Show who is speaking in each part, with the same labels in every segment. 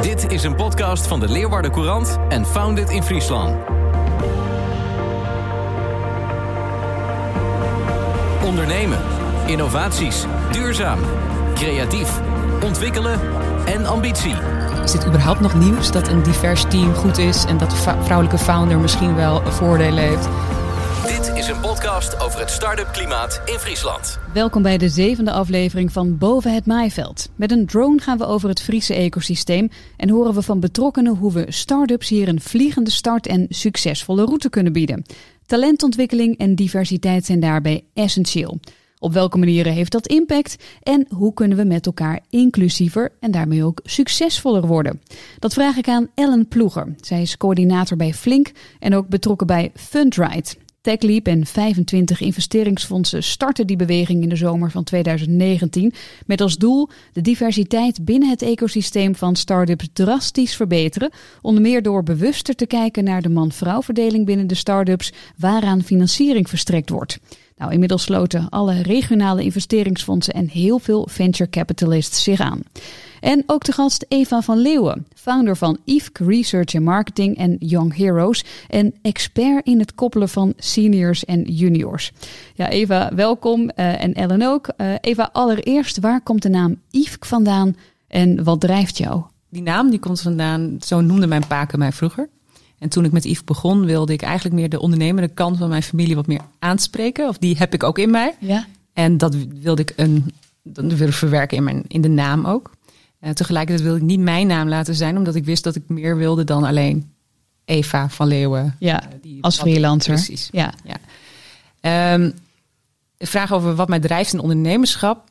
Speaker 1: Dit is een podcast van de Leeuwarden Courant en Founded in Friesland. Ondernemen, innovaties, duurzaam, creatief, ontwikkelen en ambitie.
Speaker 2: Is dit überhaupt nog nieuws dat een divers team goed is en dat de vrouwelijke founder misschien wel voordelen heeft?
Speaker 1: Is een podcast over het start-up klimaat in Friesland.
Speaker 2: Welkom bij de zevende aflevering van Boven het Maaiveld. Met een drone gaan we over het Friese ecosysteem en horen we van betrokkenen hoe we start-ups hier een vliegende start en succesvolle route kunnen bieden. Talentontwikkeling en diversiteit zijn daarbij essentieel. Op welke manieren heeft dat impact en hoe kunnen we met elkaar inclusiever en daarmee ook succesvoller worden? Dat vraag ik aan Ellen Ploeger. Zij is coördinator bij Flink en ook betrokken bij Fundride. TechLeap en 25 investeringsfondsen starten die beweging in de zomer van 2019 met als doel de diversiteit binnen het ecosysteem van start-ups drastisch verbeteren, onder meer door bewuster te kijken naar de man-vrouw verdeling binnen de start-ups waaraan financiering verstrekt wordt. Nou, inmiddels sloten alle regionale investeringsfondsen en heel veel venture capitalists zich aan. En ook de gast Eva van Leeuwen, founder van IFK Research and Marketing en Young Heroes en expert in het koppelen van seniors en juniors. Ja, Eva, welkom uh, en Ellen ook. Uh, Eva, allereerst, waar komt de naam IFK vandaan en wat drijft jou?
Speaker 3: Die naam die komt vandaan, zo noemde mijn paken mij vroeger. En toen ik met Yves begon, wilde ik eigenlijk meer de ondernemende kant van mijn familie wat meer aanspreken. Of die heb ik ook in mij.
Speaker 2: Ja.
Speaker 3: En dat wilde ik een, dat wilde verwerken in, mijn, in de naam ook. En tegelijkertijd wilde ik niet mijn naam laten zijn, omdat ik wist dat ik meer wilde dan alleen Eva van Leeuwen.
Speaker 2: Ja, die, als freelancer.
Speaker 3: Precies. Ja. ja. Um, de vraag over wat mij drijft in ondernemerschap.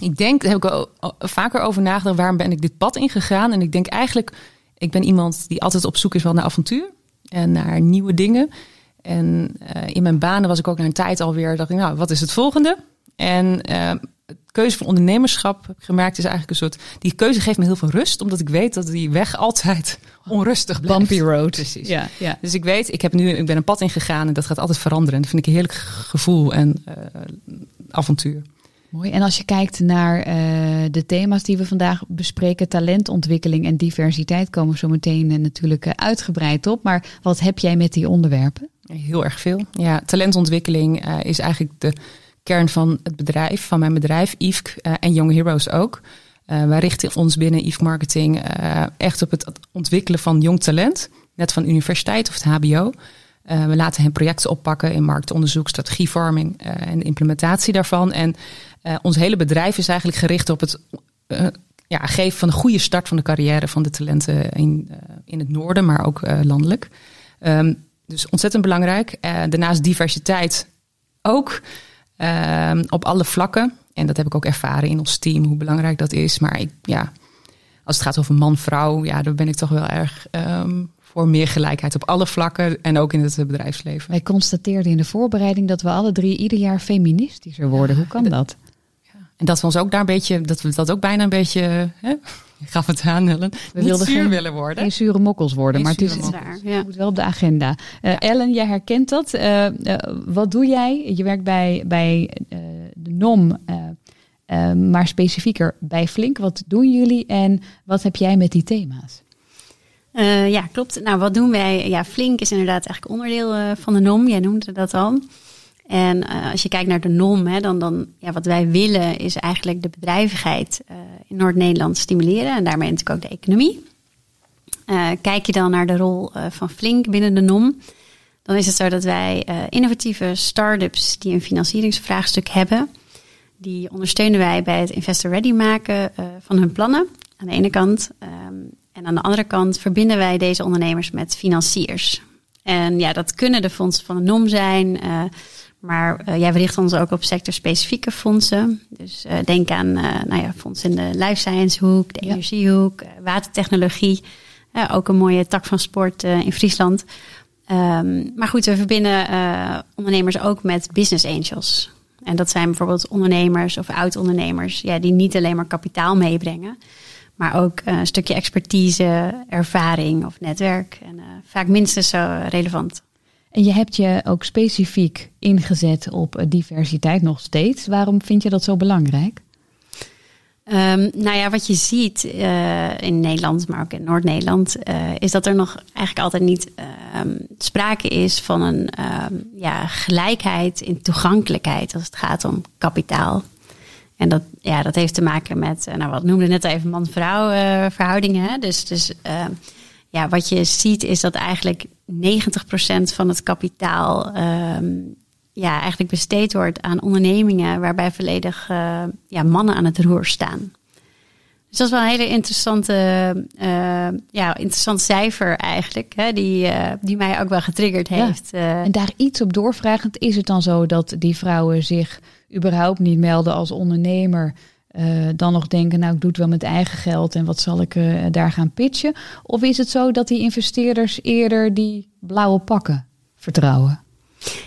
Speaker 3: Ik denk, daar heb ik al vaker over nagedacht, waarom ben ik dit pad ingegaan? En ik denk eigenlijk ik ben iemand die altijd op zoek is wel naar avontuur en naar nieuwe dingen. En uh, in mijn banen was ik ook naar een tijd alweer, dacht ik, nou, wat is het volgende? En uh, keuze van ondernemerschap, heb ik gemerkt, is eigenlijk een soort. Die keuze geeft me heel veel rust, omdat ik weet dat die weg altijd onrustig blijft.
Speaker 2: Bumpy road.
Speaker 3: Precies. Ja, ja. Dus ik weet, ik heb nu, ik ben een pad ingegaan en dat gaat altijd veranderen. En dat vind ik een heerlijk gevoel en uh, avontuur.
Speaker 2: Mooi. En als je kijkt naar uh, de thema's die we vandaag bespreken, talentontwikkeling en diversiteit, komen we zo meteen uh, natuurlijk uitgebreid op. Maar wat heb jij met die onderwerpen?
Speaker 3: Heel erg veel. Ja, talentontwikkeling is eigenlijk de kern van het bedrijf, van mijn bedrijf, IFK en Young Heroes ook. wij richten ons binnen IFK Marketing echt op het ontwikkelen van jong talent, net van universiteit of het HBO. we laten hen projecten oppakken in marktonderzoek, strategievorming en de implementatie daarvan. En ons hele bedrijf is eigenlijk gericht op het ja, geven van een goede start van de carrière van de talenten in, in het noorden, maar ook landelijk. Um, dus ontzettend belangrijk. daarnaast diversiteit ook ehm, op alle vlakken. En dat heb ik ook ervaren in ons team, hoe belangrijk dat is. Maar ik, ja, als het gaat over man-vrouw, ja, daar ben ik toch wel erg um, voor meer gelijkheid op alle vlakken en ook in het bedrijfsleven.
Speaker 2: Wij constateerden in de voorbereiding dat we alle drie ieder jaar feministischer worden. Hoe kan dat?
Speaker 3: En dat we ons ook daar een beetje, dat we dat ook bijna een beetje, hè, gaf het aan, Ellen, we wilden geen, willen worden.
Speaker 2: Geen zure mokkels worden, maar het is waar, ja. moet wel op de agenda. Uh, Ellen, jij herkent dat. Uh, uh, wat doe jij? Je werkt bij, bij de NOM, maar specifieker bij Flink. Wat doen jullie en wat heb jij met die thema's?
Speaker 4: ja, klopt. Nou, wat doen wij? Ja, Flink is inderdaad eigenlijk onderdeel van de NOM. Jij noemde dat al. En uh, als je kijkt naar de NOM, hè, dan, dan ja, wat wij willen is eigenlijk de bedrijvigheid uh, in Noord-Nederland stimuleren en daarmee natuurlijk ook de economie. Uh, kijk je dan naar de rol van Flink binnen de NOM, dan is het zo dat wij innovatieve start-ups die een financieringsvraagstuk hebben, die ondersteunen wij bij het investor ready maken van hun plannen aan de ene kant. Um, en aan de andere kant verbinden wij deze ondernemers met financiers. En ja, dat kunnen de fondsen van de NOM zijn, Maar uh, ja, we richten ons ook op sectorspecifieke fondsen. Dus uh, denk aan uh, nou ja, fondsen in de life science hoek, de energiehoek, watertechnologie. ook een mooie tak van sport in Friesland. Um, maar goed, we verbinden ondernemers ook met business angels. En dat zijn bijvoorbeeld ondernemers of oud-ondernemers ja, die niet alleen maar kapitaal meebrengen, maar ook een stukje expertise, ervaring of netwerk. En vaak minstens zo relevant.
Speaker 2: En je hebt je ook specifiek ingezet op diversiteit nog steeds. Waarom vind je dat zo belangrijk?
Speaker 4: Um, nou ja, wat je ziet uh, in Nederland, maar ook in Noord-Nederland, uh, is dat er nog eigenlijk altijd niet um, sprake is van een um, ja, gelijkheid in toegankelijkheid als het gaat om kapitaal. En dat, ja, dat heeft te maken met, nou wat noemde net even man-vrouw verhoudingen. Dus, dus ja, wat je ziet is dat eigenlijk 90% van het kapitaal um, ja, eigenlijk besteed wordt aan ondernemingen waarbij volledig uh, ja, mannen aan het roer staan. Dus dat is wel een hele interessante, uh, ja, interessant cijfer eigenlijk, hè, die, uh, die mij ook wel getriggerd heeft.
Speaker 2: Ja. En daar iets op doorvragend, is het dan zo dat die vrouwen zich überhaupt niet melden als ondernemer, uh, dan nog denken, nou ik doe het wel met eigen geld en wat zal ik uh, daar gaan pitchen? Of is het zo dat die investeerders eerder die blauwe pakken vertrouwen?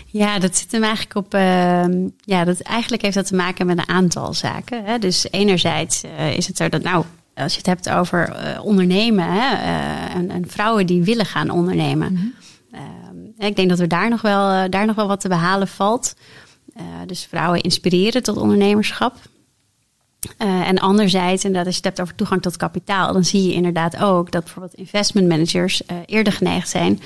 Speaker 4: Ja, dat zit hem eigenlijk op. Uh, ja, dat, eigenlijk heeft dat te maken met een aantal zaken. Hè. Dus enerzijds uh, is het zo dat, nou, als je het hebt over ondernemen hè, en, en, vrouwen die willen gaan ondernemen. Mm -hmm. ik denk dat er daar nog wel, daar nog wel wat te behalen valt. dus vrouwen inspireren tot ondernemerschap. Uh, en anderzijds, inderdaad, als je het hebt over toegang tot kapitaal, dan zie je inderdaad ook dat bijvoorbeeld investment managers uh, eerder geneigd zijn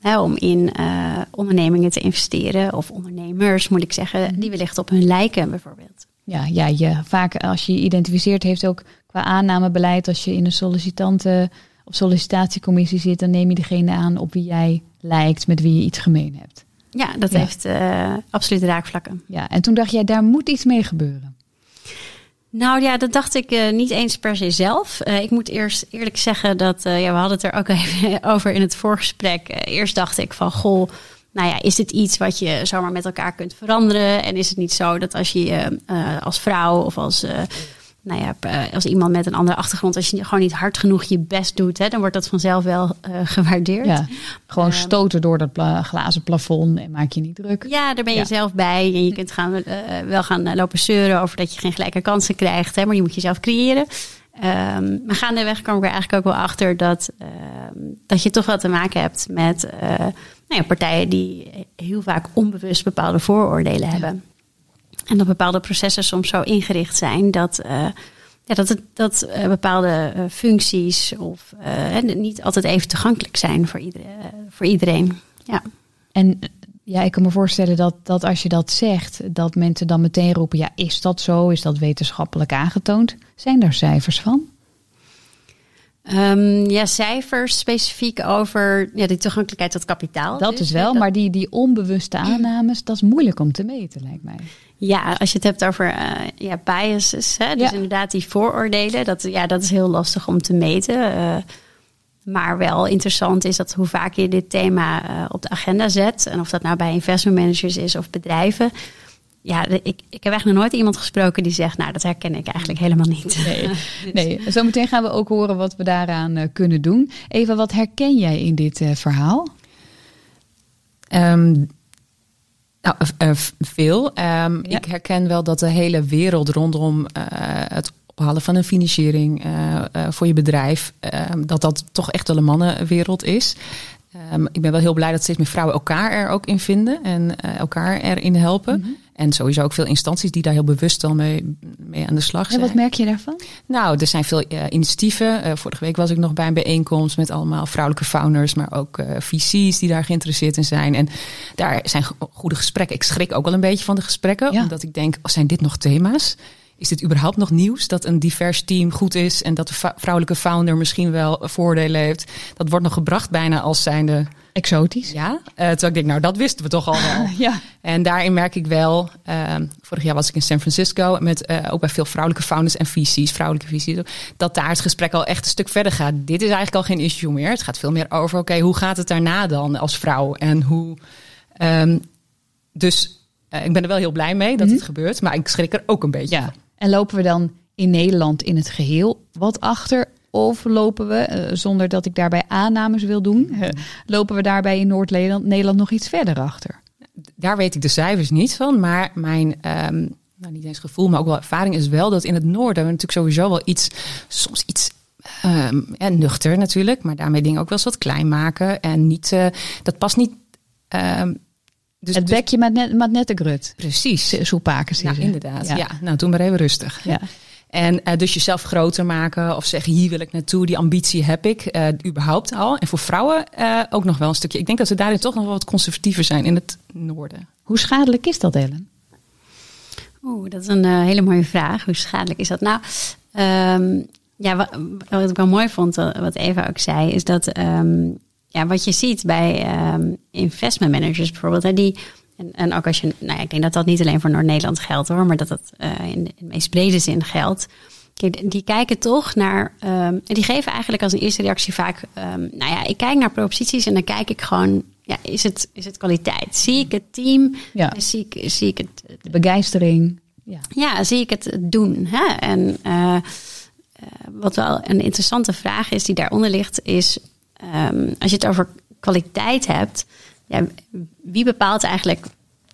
Speaker 4: hè, om in uh, ondernemingen te investeren. Of ondernemers, moet ik zeggen, die wellicht op hun lijken bijvoorbeeld.
Speaker 2: Ja, ja je, vaak als je je identificeert, heeft ook qua aannamebeleid, als je in een sollicitanten of sollicitatiecommissie zit, dan neem je degene aan op wie jij lijkt, met wie je iets gemeen hebt.
Speaker 4: Ja, dat ja. heeft absoluut raakvlakken.
Speaker 2: Ja, en toen dacht jij, daar moet iets mee gebeuren.
Speaker 4: Nou ja, dat dacht ik uh, niet eens per se zelf. Uh, ik moet eerst eerlijk zeggen dat, uh, ja, we hadden het er ook even over in het voorgesprek. eerst dacht ik van, goh, nou ja, is dit iets wat je zomaar met elkaar kunt veranderen? En is het niet zo dat als je als vrouw of als nou ja, eh, als iemand met een andere achtergrond, als je gewoon niet hard genoeg je best doet, hè, dan wordt dat vanzelf wel uh, gewaardeerd. Ja,
Speaker 2: gewoon uh, stoten door dat pla glazen plafond en maak je niet druk.
Speaker 4: Ja, daar ben je ja. zelf bij. En je kunt gaan, uh, wel gaan lopen zeuren over dat je geen gelijke kansen krijgt, hè, maar je moet jezelf creëren. Um, maar gaandeweg kwam ik er eigenlijk ook wel achter dat, dat je toch wel te maken hebt met nou ja, partijen die heel vaak onbewust bepaalde vooroordelen hebben. En dat bepaalde processen soms zo ingericht zijn dat, uh, ja, dat, het, dat uh, bepaalde uh, functies of niet altijd even toegankelijk zijn voor iedereen. voor iedereen. Ja.
Speaker 2: En ja, ik kan me voorstellen dat, dat als je dat zegt, dat mensen dan meteen roepen: ja, is dat zo? Is dat wetenschappelijk aangetoond? Zijn daar cijfers van?
Speaker 4: Um, ja, cijfers specifiek over ja, die toegankelijkheid tot kapitaal.
Speaker 2: Dat dus, is wel, dat... maar die, die onbewuste aannames, dat is moeilijk om te meten, lijkt mij.
Speaker 4: Ja, als je het hebt over uh, ja, biases, hè, dus ja. inderdaad die vooroordelen, dat, ja, dat is heel lastig om te meten. Uh, maar wel interessant is dat hoe vaak je dit thema uh, op de agenda zet, en of dat nou bij investment managers is of bedrijven, ja, ik, ik heb echt nog nooit iemand gesproken die zegt, nou, dat herken ik eigenlijk helemaal niet.
Speaker 2: Nee, nee. zometeen gaan we ook horen wat we daaraan uh, kunnen doen. Eva, wat herken jij in dit uh, verhaal?
Speaker 3: Um, nou, uh, veel. Um, ja. Ik herken wel dat de hele wereld rondom het ophalen van een financiering voor je bedrijf, ehm, dat dat toch echt wel een mannenwereld is. Um, ik ben wel heel blij dat steeds meer vrouwen elkaar er ook in vinden en elkaar erin helpen. Mm -hmm. En sowieso ook veel instanties die daar heel bewust al mee, mee aan de slag zijn.
Speaker 2: En wat merk je daarvan?
Speaker 3: Nou, er zijn veel uh, initiatieven. Uh, vorige week was ik nog bij een bijeenkomst met allemaal vrouwelijke founders, maar ook uh, VC's die daar geïnteresseerd in zijn. En daar zijn goede gesprekken. Ik schrik ook wel een beetje van de gesprekken, ja. omdat ik denk, oh, zijn dit nog thema's? Is dit überhaupt nog nieuws dat een divers team goed is en dat de vrouwelijke founder misschien wel voordelen heeft? Dat wordt nog gebracht bijna als zijnde
Speaker 2: exotisch.
Speaker 3: Ja, uh, terwijl ik denk, nou dat wisten we toch al wel.
Speaker 2: ja.
Speaker 3: En daarin merk ik wel, uh, vorig jaar was ik in San Francisco met uh, ook bij veel vrouwelijke founders en VC's, vrouwelijke VC's, dat daar het gesprek al echt een stuk verder gaat. Dit is eigenlijk al geen issue meer. Het gaat veel meer over, oké, okay, hoe gaat het daarna dan als vrouw en hoe. Um, dus Eh, ik ben er wel heel blij mee dat
Speaker 2: Mhm.
Speaker 3: het gebeurt, maar ik schrik er ook een beetje
Speaker 2: Ja. En lopen we dan in Nederland in het geheel wat achter? Of lopen we, eh, zonder dat ik daarbij aannames wil doen, eh, lopen we daarbij in Noord-Nederland Nederland nog iets verder achter?
Speaker 3: Daar weet ik de cijfers niet van, maar mijn, ehm, nou niet eens gevoel, maar ook wel ervaring is wel dat in het noorden we natuurlijk sowieso wel iets, soms iets ja, nuchter natuurlijk, maar daarmee dingen ook wel eens wat klein maken en niet, eh, dat past niet. ehm, dus,
Speaker 2: het
Speaker 3: dus-
Speaker 2: bekje met, net, met nette grut.
Speaker 3: precies.
Speaker 2: Is het.
Speaker 3: inderdaad.
Speaker 2: Ja.
Speaker 3: Ja. nou doe maar even rustig.
Speaker 2: Ja.
Speaker 3: En eh, dus jezelf groter maken of zeggen hier wil ik naartoe, die ambitie heb ik, eh, überhaupt al. En voor vrouwen eh, ook nog wel een stukje. Ik denk dat ze daarin toch nog wel wat conservatiever zijn in het noorden.
Speaker 2: Hoe schadelijk is dat, Ellen?
Speaker 4: Oeh, dat is een hele mooie vraag. Hoe schadelijk is dat? Nou, ehm, ja, wat, wat ik wel mooi vond, wat Eva ook zei, is dat ehm, ja, wat je ziet bij ehm, investment managers bijvoorbeeld, hè, die, en, en ook als je, nou ja, ik denk dat dat niet alleen voor Noord-Nederland geldt hoor, maar dat dat eh, in, de, in de meest brede zin geldt. Kijk, die kijken toch naar, en die geven eigenlijk als een eerste reactie vaak, ehm, nou ja, ik kijk naar proposities en dan kijk ik gewoon, ja, is het, is het kwaliteit? Zie ik het team?
Speaker 2: Ja.
Speaker 4: Zie ik, zie ik het,
Speaker 2: De begeistering. Ja.
Speaker 4: ja, zie ik het doen. Hè? En eh, eh, wat wel een interessante vraag is die daaronder ligt, is ehm, als je het over kwaliteit hebt, ja, wie bepaalt eigenlijk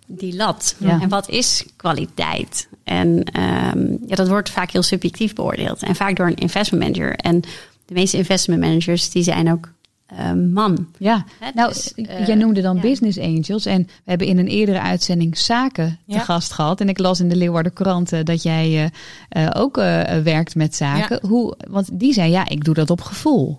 Speaker 4: die lat?
Speaker 2: Ja.
Speaker 4: En wat is kwaliteit? En ehm, ja, dat wordt vaak heel subjectief beoordeeld. En vaak door een investment manager. En de meeste investment managers die zijn ook eh, man.
Speaker 2: Ja, nou,
Speaker 4: dus,
Speaker 2: jij
Speaker 4: eh,
Speaker 2: noemde dan
Speaker 4: ja.
Speaker 2: business angels. En we hebben in een eerdere uitzending zaken te gast gehad. En ik las in de Leeuwarden Courant eh, dat jij eh, eh, ook werkt met zaken. Hoe, want die zei, ja, ik doe dat op gevoel.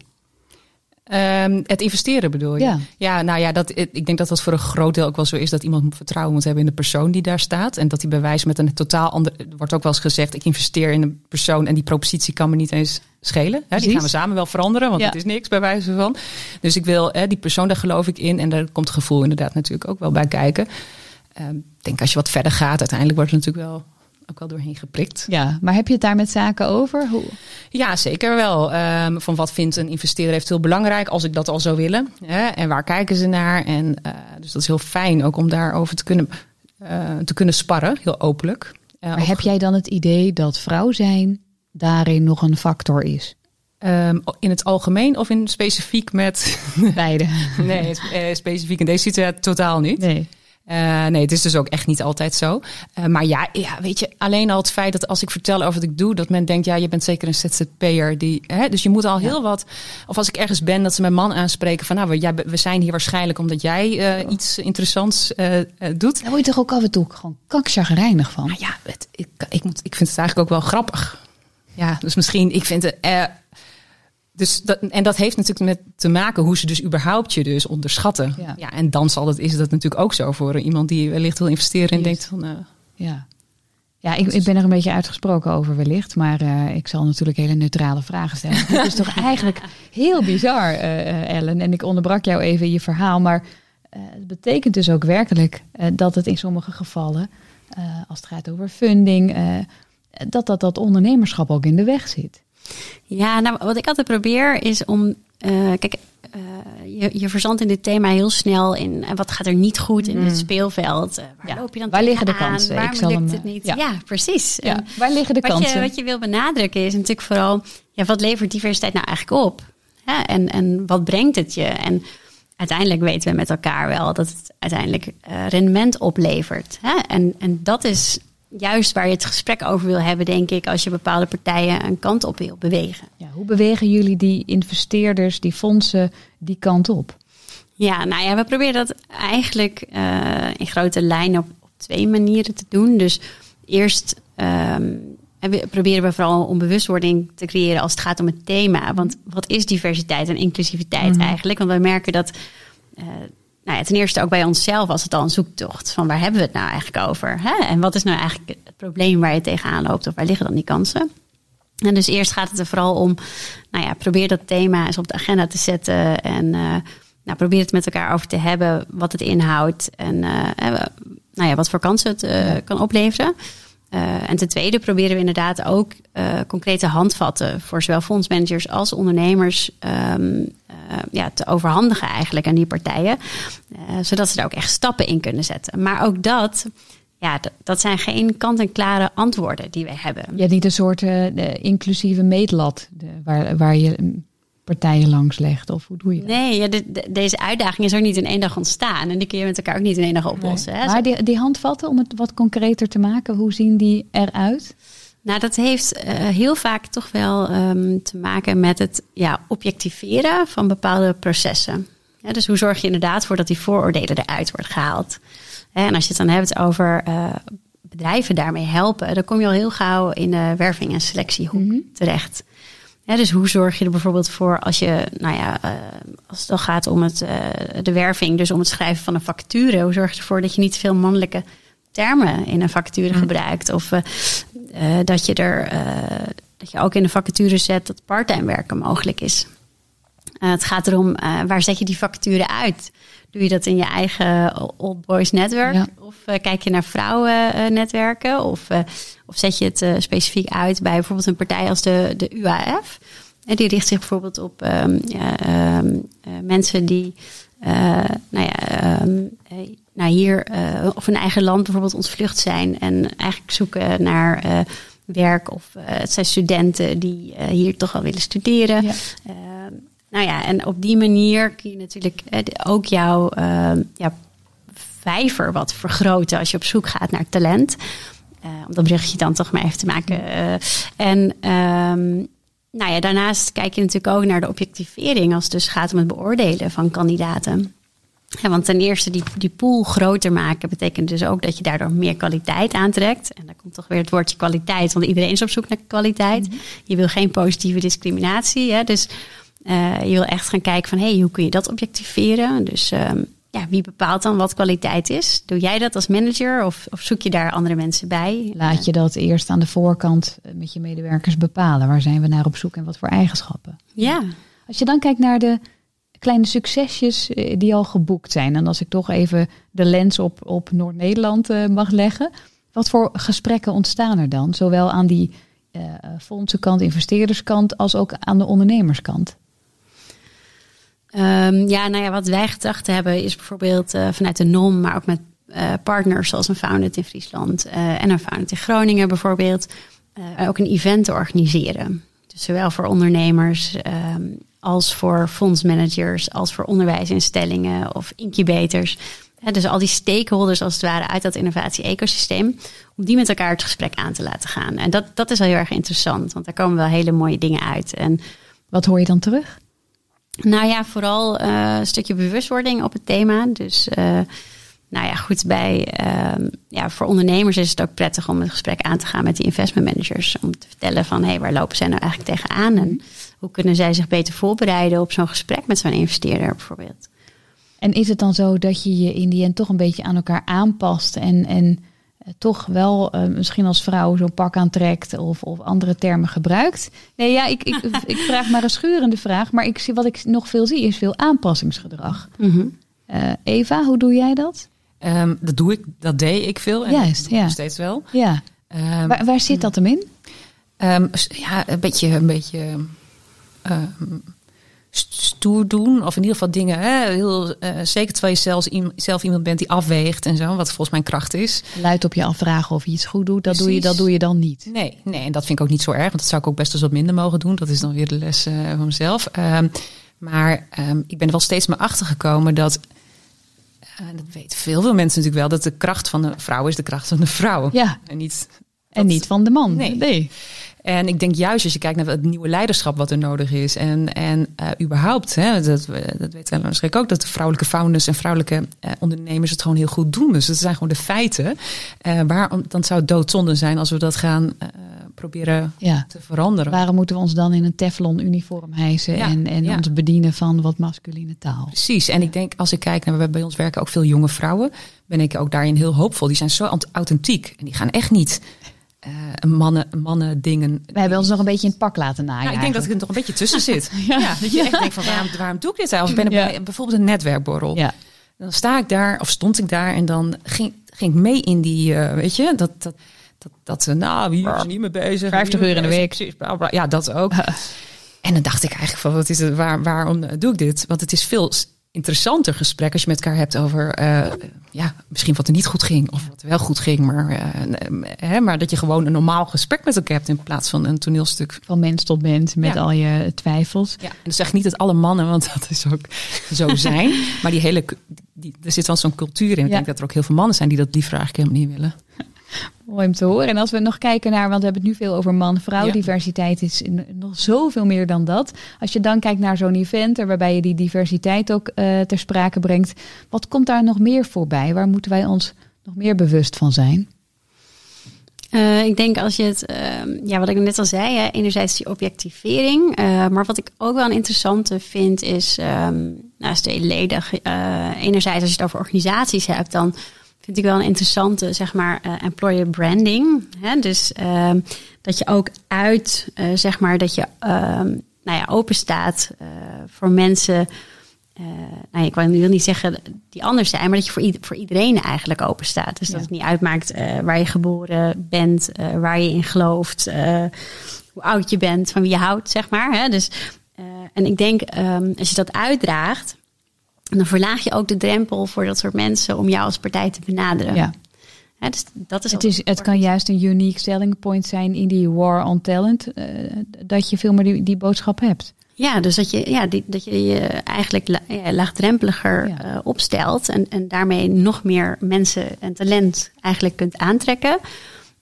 Speaker 3: Ehm, het investeren bedoel je?
Speaker 2: Ja.
Speaker 3: nou ja, dat, ik denk dat dat voor een groot deel ook wel zo is dat iemand vertrouwen moet hebben in de persoon die daar staat. En dat bij wijze met een totaal ander. Er wordt ook wel eens gezegd: ik investeer in een persoon en die propositie kan me niet eens schelen. Hè, die gaan we samen wel veranderen, want
Speaker 2: Ja.
Speaker 3: het is niks bij wijze van. Dus ik wil, hè, die persoon, daar geloof ik in. En daar komt gevoel inderdaad natuurlijk ook wel bij kijken. Ehm, Ik denk als je wat verder gaat, uiteindelijk wordt er natuurlijk wel ook wel doorheen geprikt.
Speaker 2: Ja, maar heb je het daar met zaken over? Hoe?
Speaker 3: Ja, zeker wel. Ehm, van wat vindt een investeerder eventueel belangrijk als ik dat al zou willen? Hè? En waar kijken ze naar? En eh, dus dat is heel fijn ook om daarover te kunnen, eh, te kunnen sparren, heel openlijk. Eh,
Speaker 2: Maar
Speaker 3: ook-
Speaker 2: heb jij dan het idee dat vrouw zijn daarin nog een factor is?
Speaker 3: ehm, in het algemeen of in specifiek met.
Speaker 2: Beide.
Speaker 3: nee, specifiek in deze situatie totaal niet.
Speaker 2: Nee.
Speaker 3: Eh, nee, het is dus ook echt niet altijd zo. Eh, maar ja, ja, weet je, alleen al het feit dat als ik vertel over wat ik doe, dat men denkt, ja, je bent zeker een ZZP'er. Die, hè, dus je moet al heel wat. Of als ik ergens ben, dat ze mijn man aanspreken van, nou, we, jij, we zijn hier waarschijnlijk omdat jij eh, iets interessants doet.
Speaker 2: Daar word je toch ook af en toe gewoon kakzagrijnig van?
Speaker 3: Maar ja, het, ik, ik, moet, ik vind het eigenlijk ook wel grappig. Ja, dus misschien, ik vind het. Dus dat, en dat heeft natuurlijk met te maken hoe ze dus überhaupt je dus onderschatten.
Speaker 2: Ja.
Speaker 3: Ja, en dan zal het, is dat natuurlijk ook zo voor iemand die wellicht wil investeren en denkt van. eh,
Speaker 2: Ja, ja ik, ik ben er een beetje uitgesproken over wellicht. Maar eh, ik zal natuurlijk hele neutrale vragen stellen. Het is toch eigenlijk heel bizar, eh, Ellen. En ik onderbrak jou even in je verhaal. Maar het betekent dus ook werkelijk dat het in sommige gevallen, als het gaat over funding, dat, dat dat ondernemerschap ook in de weg zit.
Speaker 4: Ja, nou, wat ik altijd probeer is om. eh, kijk, eh, je, je verzandt in dit thema heel snel in. En wat gaat er niet goed in het speelveld? Eh, waar
Speaker 2: Mm. Ja,
Speaker 4: loop je dan
Speaker 2: waar liggen de kansen?
Speaker 4: Waarom
Speaker 2: Ik zal
Speaker 4: lukt
Speaker 2: hem,
Speaker 4: het
Speaker 2: eh,
Speaker 4: niet?
Speaker 2: ja.
Speaker 4: Ja, precies.
Speaker 2: Ja,
Speaker 4: En
Speaker 2: waar liggen de
Speaker 4: wat
Speaker 2: kansen?
Speaker 4: Je, wat je wil benadrukken is natuurlijk vooral. Ja, wat levert diversiteit nou eigenlijk op? En, en wat brengt het je? En uiteindelijk weten we met elkaar wel dat het uiteindelijk eh, rendement oplevert. Hè? En, en dat is juist waar je het gesprek over wil hebben, denk ik, als je bepaalde partijen een kant op wil bewegen.
Speaker 2: Ja, hoe bewegen jullie die investeerders, die fondsen, die kant op?
Speaker 4: Ja, nou ja, we proberen dat eigenlijk eh, in grote lijnen op, op twee manieren te doen. Dus eerst ehm, we- proberen we vooral om bewustwording te creëren als het gaat om het thema. Want wat is diversiteit en inclusiviteit eigenlijk? Want we merken dat, eh, nou ja, ten eerste ook bij onszelf was het al een zoektocht van waar hebben we het nou eigenlijk over? Hè? En wat is nou eigenlijk het probleem waar je tegenaan loopt of waar liggen dan die kansen? En dus eerst gaat het er vooral om, nou ja, probeer dat thema eens op de agenda te zetten. En eh, nou, probeer het met elkaar over te hebben, wat het inhoudt en eh, eh, nou ja, wat voor kansen het kan opleveren. En ten tweede proberen we inderdaad ook concrete handvatten voor zowel fondsmanagers als ondernemers ehm, eh, ja, te overhandigen eigenlijk aan die partijen. Eh, zodat ze daar ook echt stappen in kunnen zetten. Maar ook dat, ja, dat zijn geen kant-en-klare antwoorden die wij hebben.
Speaker 2: Je hebt niet een soort eh, de inclusieve meetlat waar, waar je mm, partijen langs legt. Of hoe doe je dat?
Speaker 4: Nee, ja, de- de- deze uitdaging is ook niet in één dag ontstaan. En die kun je met elkaar ook niet in één dag oplossen. Hè?
Speaker 2: Maar die, die handvatten, om het wat concreter te maken, hoe zien die eruit?
Speaker 4: Nou, dat heeft eh, heel vaak toch wel ehm, te maken met het ja, objectiveren van bepaalde processen. Ja, dus hoe zorg je inderdaad voor dat die vooroordelen eruit wordt gehaald? En als je het dan hebt over eh, bedrijven daarmee helpen, dan kom je al heel gauw in de werving- en selectiehoek terecht. Ja, dus hoe zorg je er bijvoorbeeld voor als je, nou ja, eh, als het dan gaat om het, de werving, dus om het schrijven van een vacature, hoe zorg je ervoor dat je niet veel mannelijke termen in een vacature gebruikt? Of eh, dat je er eh, dat je ook in de vacature zet dat parttime werken mogelijk is. Eh, het gaat erom waar zet je die vacature uit? Doe je dat in je eigen old boys netwerk?
Speaker 2: Ja.
Speaker 4: Of kijk je naar vrouwennetwerken? of, eh, of zet je het specifiek uit bij bijvoorbeeld een partij als de, de UAF? En die richt zich bijvoorbeeld op ehm, ehm, eh, mensen die nou ja, ehm, eh, nou hier eh, of een eigen land bijvoorbeeld ontvlucht zijn en eigenlijk zoeken naar eh, werk of eh, het zijn studenten die eh, hier toch wel willen studeren.
Speaker 2: Ja.
Speaker 4: Ehm, nou ja, en op die manier kun je natuurlijk eh, ook jouw ehm, ja, vijver wat vergroten als je op zoek gaat naar talent. Eh, om dat berichtje dan toch maar even te maken. eh. en nou ja, daarnaast kijk je natuurlijk ook naar de objectivering als het dus gaat om het beoordelen van kandidaten. Ja, want ten eerste die, die pool groter maken betekent dus ook dat je daardoor meer kwaliteit aantrekt. En daar komt toch weer het woordje kwaliteit, want iedereen is op zoek naar kwaliteit. Je wil geen positieve discriminatie. Hè? Dus eh, je wil echt gaan kijken van hey, hoe kun je dat objectiveren? Dus ehm, ja, wie bepaalt dan wat kwaliteit is? Doe jij dat als manager of, of zoek je daar andere mensen bij?
Speaker 2: Laat je dat eerst aan de voorkant eh, met je medewerkers bepalen. Waar zijn we naar op zoek en wat voor eigenschappen?
Speaker 4: Ja,
Speaker 2: Als je dan kijkt naar de kleine succesjes eh, die al geboekt zijn. En als ik toch even de lens op, op Noord-Nederland eh, mag leggen. Wat voor gesprekken ontstaan er dan? Zowel aan die eh fondsenkant, investeerderskant, als ook aan de ondernemerskant.
Speaker 4: Ehm, ja, nou ja, wat wij gedacht hebben is bijvoorbeeld eh, vanuit de NOM, maar ook met eh, partners zoals een Founded in Friesland eh, en een Founded in Groningen bijvoorbeeld, ook een event te organiseren. Dus zowel voor ondernemers ehm, als voor fondsmanagers, als voor onderwijsinstellingen of incubators. Dus al die stakeholders als het ware uit dat innovatie-ecosysteem, om die met elkaar het gesprek aan te laten gaan. En dat, dat is wel heel erg interessant, want daar komen wel hele mooie dingen uit. En
Speaker 2: Wat hoor je dan terug?
Speaker 4: Nou ja, vooral eh, een stukje bewustwording op het thema. Dus eh, nou ja, goed, bij, ehm, ja, voor ondernemers is het ook prettig om een gesprek aan te gaan met die investment managers. Om te vertellen van, hé, hey, waar lopen zij nou eigenlijk tegenaan? En hoe kunnen zij zich beter voorbereiden op zo'n gesprek met zo'n investeerder bijvoorbeeld?
Speaker 2: En is het dan zo dat je je in die end toch een beetje aan elkaar aanpast en, en toch wel eh, misschien als vrouw zo'n pak aantrekt of, of andere termen gebruikt? Nee, ja, ik, ik, ik vraag maar een schurende vraag, maar ik zie, wat ik nog veel zie is veel aanpassingsgedrag. Eh, Eva, hoe doe jij dat?
Speaker 3: Ehm, dat doe ik, dat deed ik veel. En
Speaker 2: Juist, ja.
Speaker 3: nog steeds wel.
Speaker 2: Ja,
Speaker 3: Ehm,
Speaker 2: waar, waar zit dat hem in?
Speaker 3: Ehm, ja, een beetje, een beetje ehm, stoer doen. Of in ieder geval dingen, hè, heel, eh, zeker terwijl je zelfs, zelf iemand bent die afweegt en zo. Wat volgens mij een kracht is.
Speaker 2: Luid op je afvragen of je iets goed doet, dat doe, je, dat doe je dan niet.
Speaker 3: Nee, nee, en dat vind ik ook niet zo erg. Want dat zou ik ook best eens wat minder mogen doen. Dat is dan weer de les eh, van mezelf. Ehm, maar ehm, ik ben er wel steeds meer achter gekomen dat... eh, dat weten veel, veel mensen natuurlijk wel. Dat de kracht van de vrouw is de kracht van de vrouw.
Speaker 2: Ja.
Speaker 3: En niet
Speaker 2: En niet van de man.
Speaker 3: Nee.
Speaker 2: nee.
Speaker 3: En ik denk juist als je kijkt naar het nieuwe leiderschap wat er nodig is. En, en eh, überhaupt, hè, dat, dat weten we waarschijnlijk ook, dat de vrouwelijke founders en vrouwelijke eh, ondernemers het gewoon heel goed doen. Dus dat zijn gewoon de feiten. Eh, waarom, dan zou het doodzonde zijn als we dat gaan proberen
Speaker 2: Ja.
Speaker 3: te veranderen.
Speaker 2: Waarom moeten we ons dan in een Teflon uniform hijsen
Speaker 3: Ja,
Speaker 2: en, en
Speaker 3: ja.
Speaker 2: ons bedienen van wat masculine taal?
Speaker 3: Precies. En ik denk, als ik kijk naar, we bij ons werken ook veel jonge vrouwen, ben ik ook daarin heel hoopvol. Die zijn zo authentiek. En die gaan echt niet eh, mannen, mannen dingen.
Speaker 2: We hebben ons nog een beetje in het pak laten naaien.
Speaker 3: Ja, ik denk dat ik er nog een beetje tussen zit. ja. dat je echt denkt van waarom, waarom doe ik dit eigenlijk? Of ben ik
Speaker 2: Ja.
Speaker 3: bij bijvoorbeeld een netwerkborrel.
Speaker 2: Ja.
Speaker 3: Dan sta ik daar, of stond ik daar en dan ging, ging ik mee in die, eh, weet je, dat, dat, dat, dat ze, nou, hier is niet mee bezig.
Speaker 2: 50
Speaker 3: hier
Speaker 2: uur in de week.
Speaker 3: Precies, bla, bla. Ja, dat ook. En dan dacht ik eigenlijk van, wat is het, waar, waarom doe ik dit? Want het is veel, interessanter gesprek als je met elkaar hebt over eh, ja, misschien wat er niet goed ging of wat er wel goed ging. Maar, eh, hè, maar dat je gewoon een normaal gesprek met elkaar hebt in plaats van een toneelstuk.
Speaker 2: Van mens tot mens met
Speaker 3: Ja.
Speaker 2: al je twijfels.
Speaker 3: Ja, en dat zeg ik niet dat alle mannen, want dat is ook zo zijn. maar die hele, die, er zit wel zo'n cultuur in. Ik
Speaker 2: Ja.
Speaker 3: denk dat er ook heel veel mannen zijn die dat liever eigenlijk helemaal niet willen.
Speaker 2: Mooi om te horen. En als we nog kijken naar, want we hebben het nu veel over man-vrouw.
Speaker 3: Ja.
Speaker 2: Diversiteit is nog zoveel meer dan dat. Als je dan kijkt naar zo'n event waarbij je die diversiteit ook eh, ter sprake brengt. Wat komt daar nog meer voorbij? Waar moeten wij ons nog meer bewust van zijn?
Speaker 4: Eh, ik denk als je het, ehm, ja, wat ik net al zei, hè, enerzijds die objectivering. eh, maar wat ik ook wel een interessante vind is, ehm nou, is tweeledig. Eh, enerzijds als je het over organisaties hebt, dan vind ik wel een interessante, zeg maar, eh, employer branding. Hè? Dus ehm, dat je ook uit, eh, zeg maar, dat je ehm, nou ja, open staat eh, voor mensen. nou, ik wil niet zeggen die anders zijn, maar dat je voor, voor iedereen eigenlijk open staat. Dus dat het niet uitmaakt waar je geboren bent, waar je in gelooft, hoe oud je bent, van wie je houdt, zeg maar. Hè? Dus, en ik denk, ehm, als je dat uitdraagt, dan verlaag je ook de drempel voor dat soort mensen om jou als partij te benaderen.
Speaker 2: Ja.
Speaker 4: Dus dat is
Speaker 2: Het, is, het kan juist een unique selling point zijn in die war on talent. eh, dat je veel meer die, die boodschap hebt.
Speaker 4: Ja, dus dat je ja, die, dat je je eigenlijk la- ja, laagdrempeliger
Speaker 2: Ja.
Speaker 4: eh, opstelt en, en daarmee nog meer mensen en talent eigenlijk kunt aantrekken.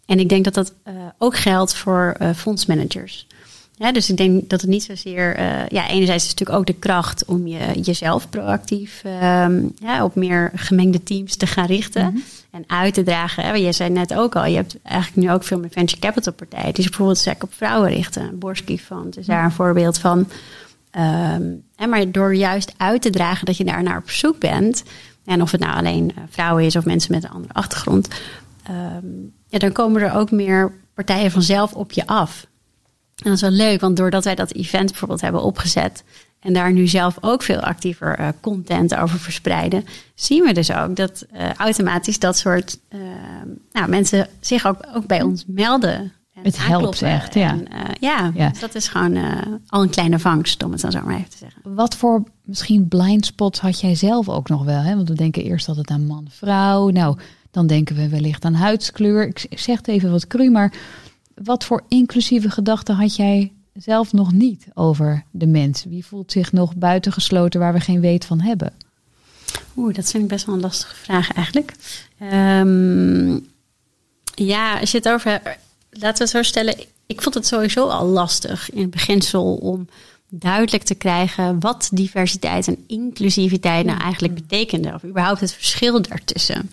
Speaker 4: En ik denk dat dat eh, ook geldt voor eh, fondsmanagers. Ja, dus ik denk dat het niet zozeer, eh, ja, enerzijds is het natuurlijk ook de kracht om je, jezelf proactief ehm, ja, op meer gemengde teams te gaan richten en uit te dragen. Hè. Je zei net ook al, je hebt eigenlijk nu ook veel met venture capital partijen die zich bijvoorbeeld sterk op vrouwen richten. Borski Fund is daar een voorbeeld van. Ehm, en maar door juist uit te dragen dat je daar naar op zoek bent, en of het nou alleen eh, vrouwen is of mensen met een andere achtergrond, ehm, ja, dan komen er ook meer partijen vanzelf op je af. En dat is wel leuk, want doordat wij dat event bijvoorbeeld hebben opgezet en daar nu zelf ook veel actiever eh, content over verspreiden, zien we dus ook dat eh, automatisch dat soort eh, nou, mensen zich ook, ook bij ons melden. en
Speaker 2: Het helpt echt, ja.
Speaker 4: En, ja,
Speaker 2: Ja.
Speaker 4: dus dat is gewoon al een kleine vangst, om het dan zo maar even te zeggen.
Speaker 2: Wat voor misschien blind spots had jij zelf ook nog wel? Hè? Want we denken eerst altijd aan man, vrouw. Nou, dan denken we wellicht aan huidskleur. Ik zeg het even wat cru, maar wat voor inclusieve gedachten had jij zelf nog niet over de mens? Wie voelt zich nog buitengesloten waar we geen weet van hebben?
Speaker 4: Oeh, dat vind ik best wel een lastige vraag eigenlijk. Ehm, ja, als je het over laten we het zo stellen. Ik vond het sowieso al lastig in het beginsel om duidelijk te krijgen wat diversiteit en inclusiviteit nou eigenlijk betekende. Of überhaupt het verschil daartussen.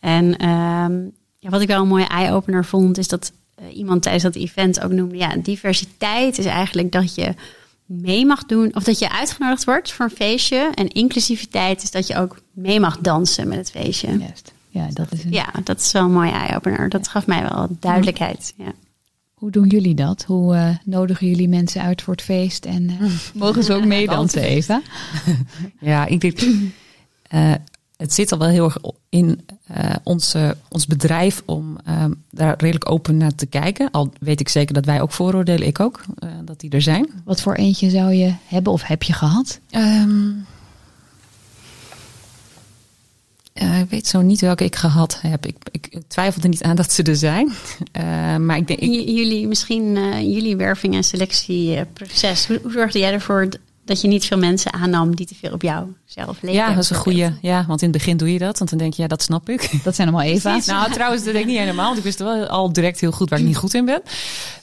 Speaker 4: En ehm, ja, wat ik wel een mooie eye-opener vond, is dat iemand tijdens dat event ook noemde: ja, diversiteit is eigenlijk dat je mee mag doen, of dat je uitgenodigd wordt voor een feestje. En inclusiviteit is dat je ook mee mag dansen met het feestje.
Speaker 2: Juist. Ja, dat is een...
Speaker 4: Ja, dat is wel een mooie eye-opener. Dat gaf mij wel duidelijkheid. Ja.
Speaker 2: Hoe doen jullie dat? Hoe eh, nodigen jullie mensen uit voor het feest? En eh, mogen ze ook meedansen, Eva?
Speaker 3: Ja, ik denk. eh, het zit al wel heel erg in eh, onze, ons bedrijf om ehm, daar redelijk open naar te kijken. Al weet ik zeker dat wij ook vooroordelen, ik ook, eh, dat die er zijn.
Speaker 2: Wat voor eentje zou je hebben of heb je gehad?
Speaker 3: Ehm, eh, ik weet zo niet welke ik gehad heb. Ik, ik, ik twijfel er niet aan dat ze er zijn. Eh, maar ik denk, ik,
Speaker 4: Jullie, misschien eh, jullie werving- en selectieproces. Hoe, hoe zorgde jij ervoor dat je niet veel mensen aannam die te veel op jou zelf leken?
Speaker 3: ja, dat is een goede. Ja, want in het begin doe je dat, want dan denk je, ja, dat snap ik.
Speaker 2: Dat zijn allemaal Eva's.
Speaker 3: Nou, trouwens, dat denk ik niet helemaal. Want ik wist wel al direct heel goed waar ik niet goed in ben.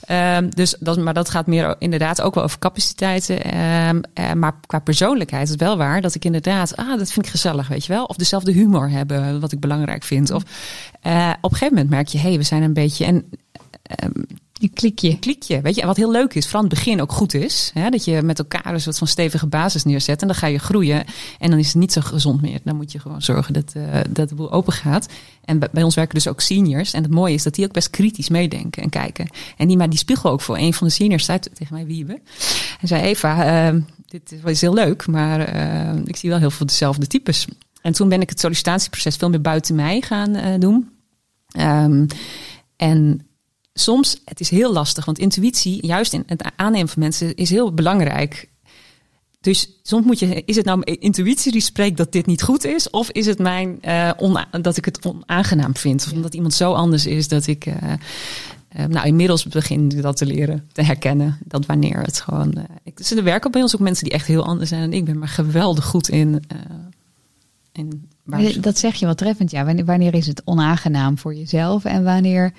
Speaker 3: Ehm, dus dat, maar dat gaat meer inderdaad ook wel over capaciteiten. Ehm, eh, maar qua persoonlijkheid is het wel waar dat ik inderdaad, ah, dat vind ik gezellig, weet je wel. Of dezelfde humor hebben, wat ik belangrijk vind. Of eh, op een gegeven moment merk je, hé, hey, we zijn een beetje. En ehm,
Speaker 2: Een klikje.
Speaker 3: klikje. Weet je, wat heel leuk is, vooral in het begin ook goed is. Hè, dat je met elkaar een soort van stevige basis neerzet. En dan ga je groeien. En dan is het niet zo gezond meer. Dan moet je gewoon zorgen dat, eh, dat de boel open gaat. En bij, ons werken dus ook seniors. En het mooie is dat die ook best kritisch meedenken en kijken. En die, maar die spiegel ook voor een van de seniors zei tegen mij, Wiebe. En zei, Eva, eh, dit is heel leuk, maar eh, ik zie wel heel veel dezelfde types. En toen ben ik het sollicitatieproces veel meer buiten mij gaan eh, doen. Ehm, en soms, het is heel lastig, want intuïtie, juist in het aannemen van mensen, is heel belangrijk. Dus soms moet je, is het nou mijn intuïtie die spreekt dat dit niet goed is? Of is het mijn, uh, dat ik het onaangenaam vind? Of omdat iemand zo anders is dat ik, uh, uh, nou inmiddels begin dat te leren, te herkennen. Dat wanneer het gewoon, ik, dus er werken bij ons ook mensen die echt heel anders zijn dan ik ben, maar geweldig goed in.
Speaker 2: in dat zeg je wat treffend, ja. Wanneer, wanneer is het onaangenaam voor jezelf en wanneer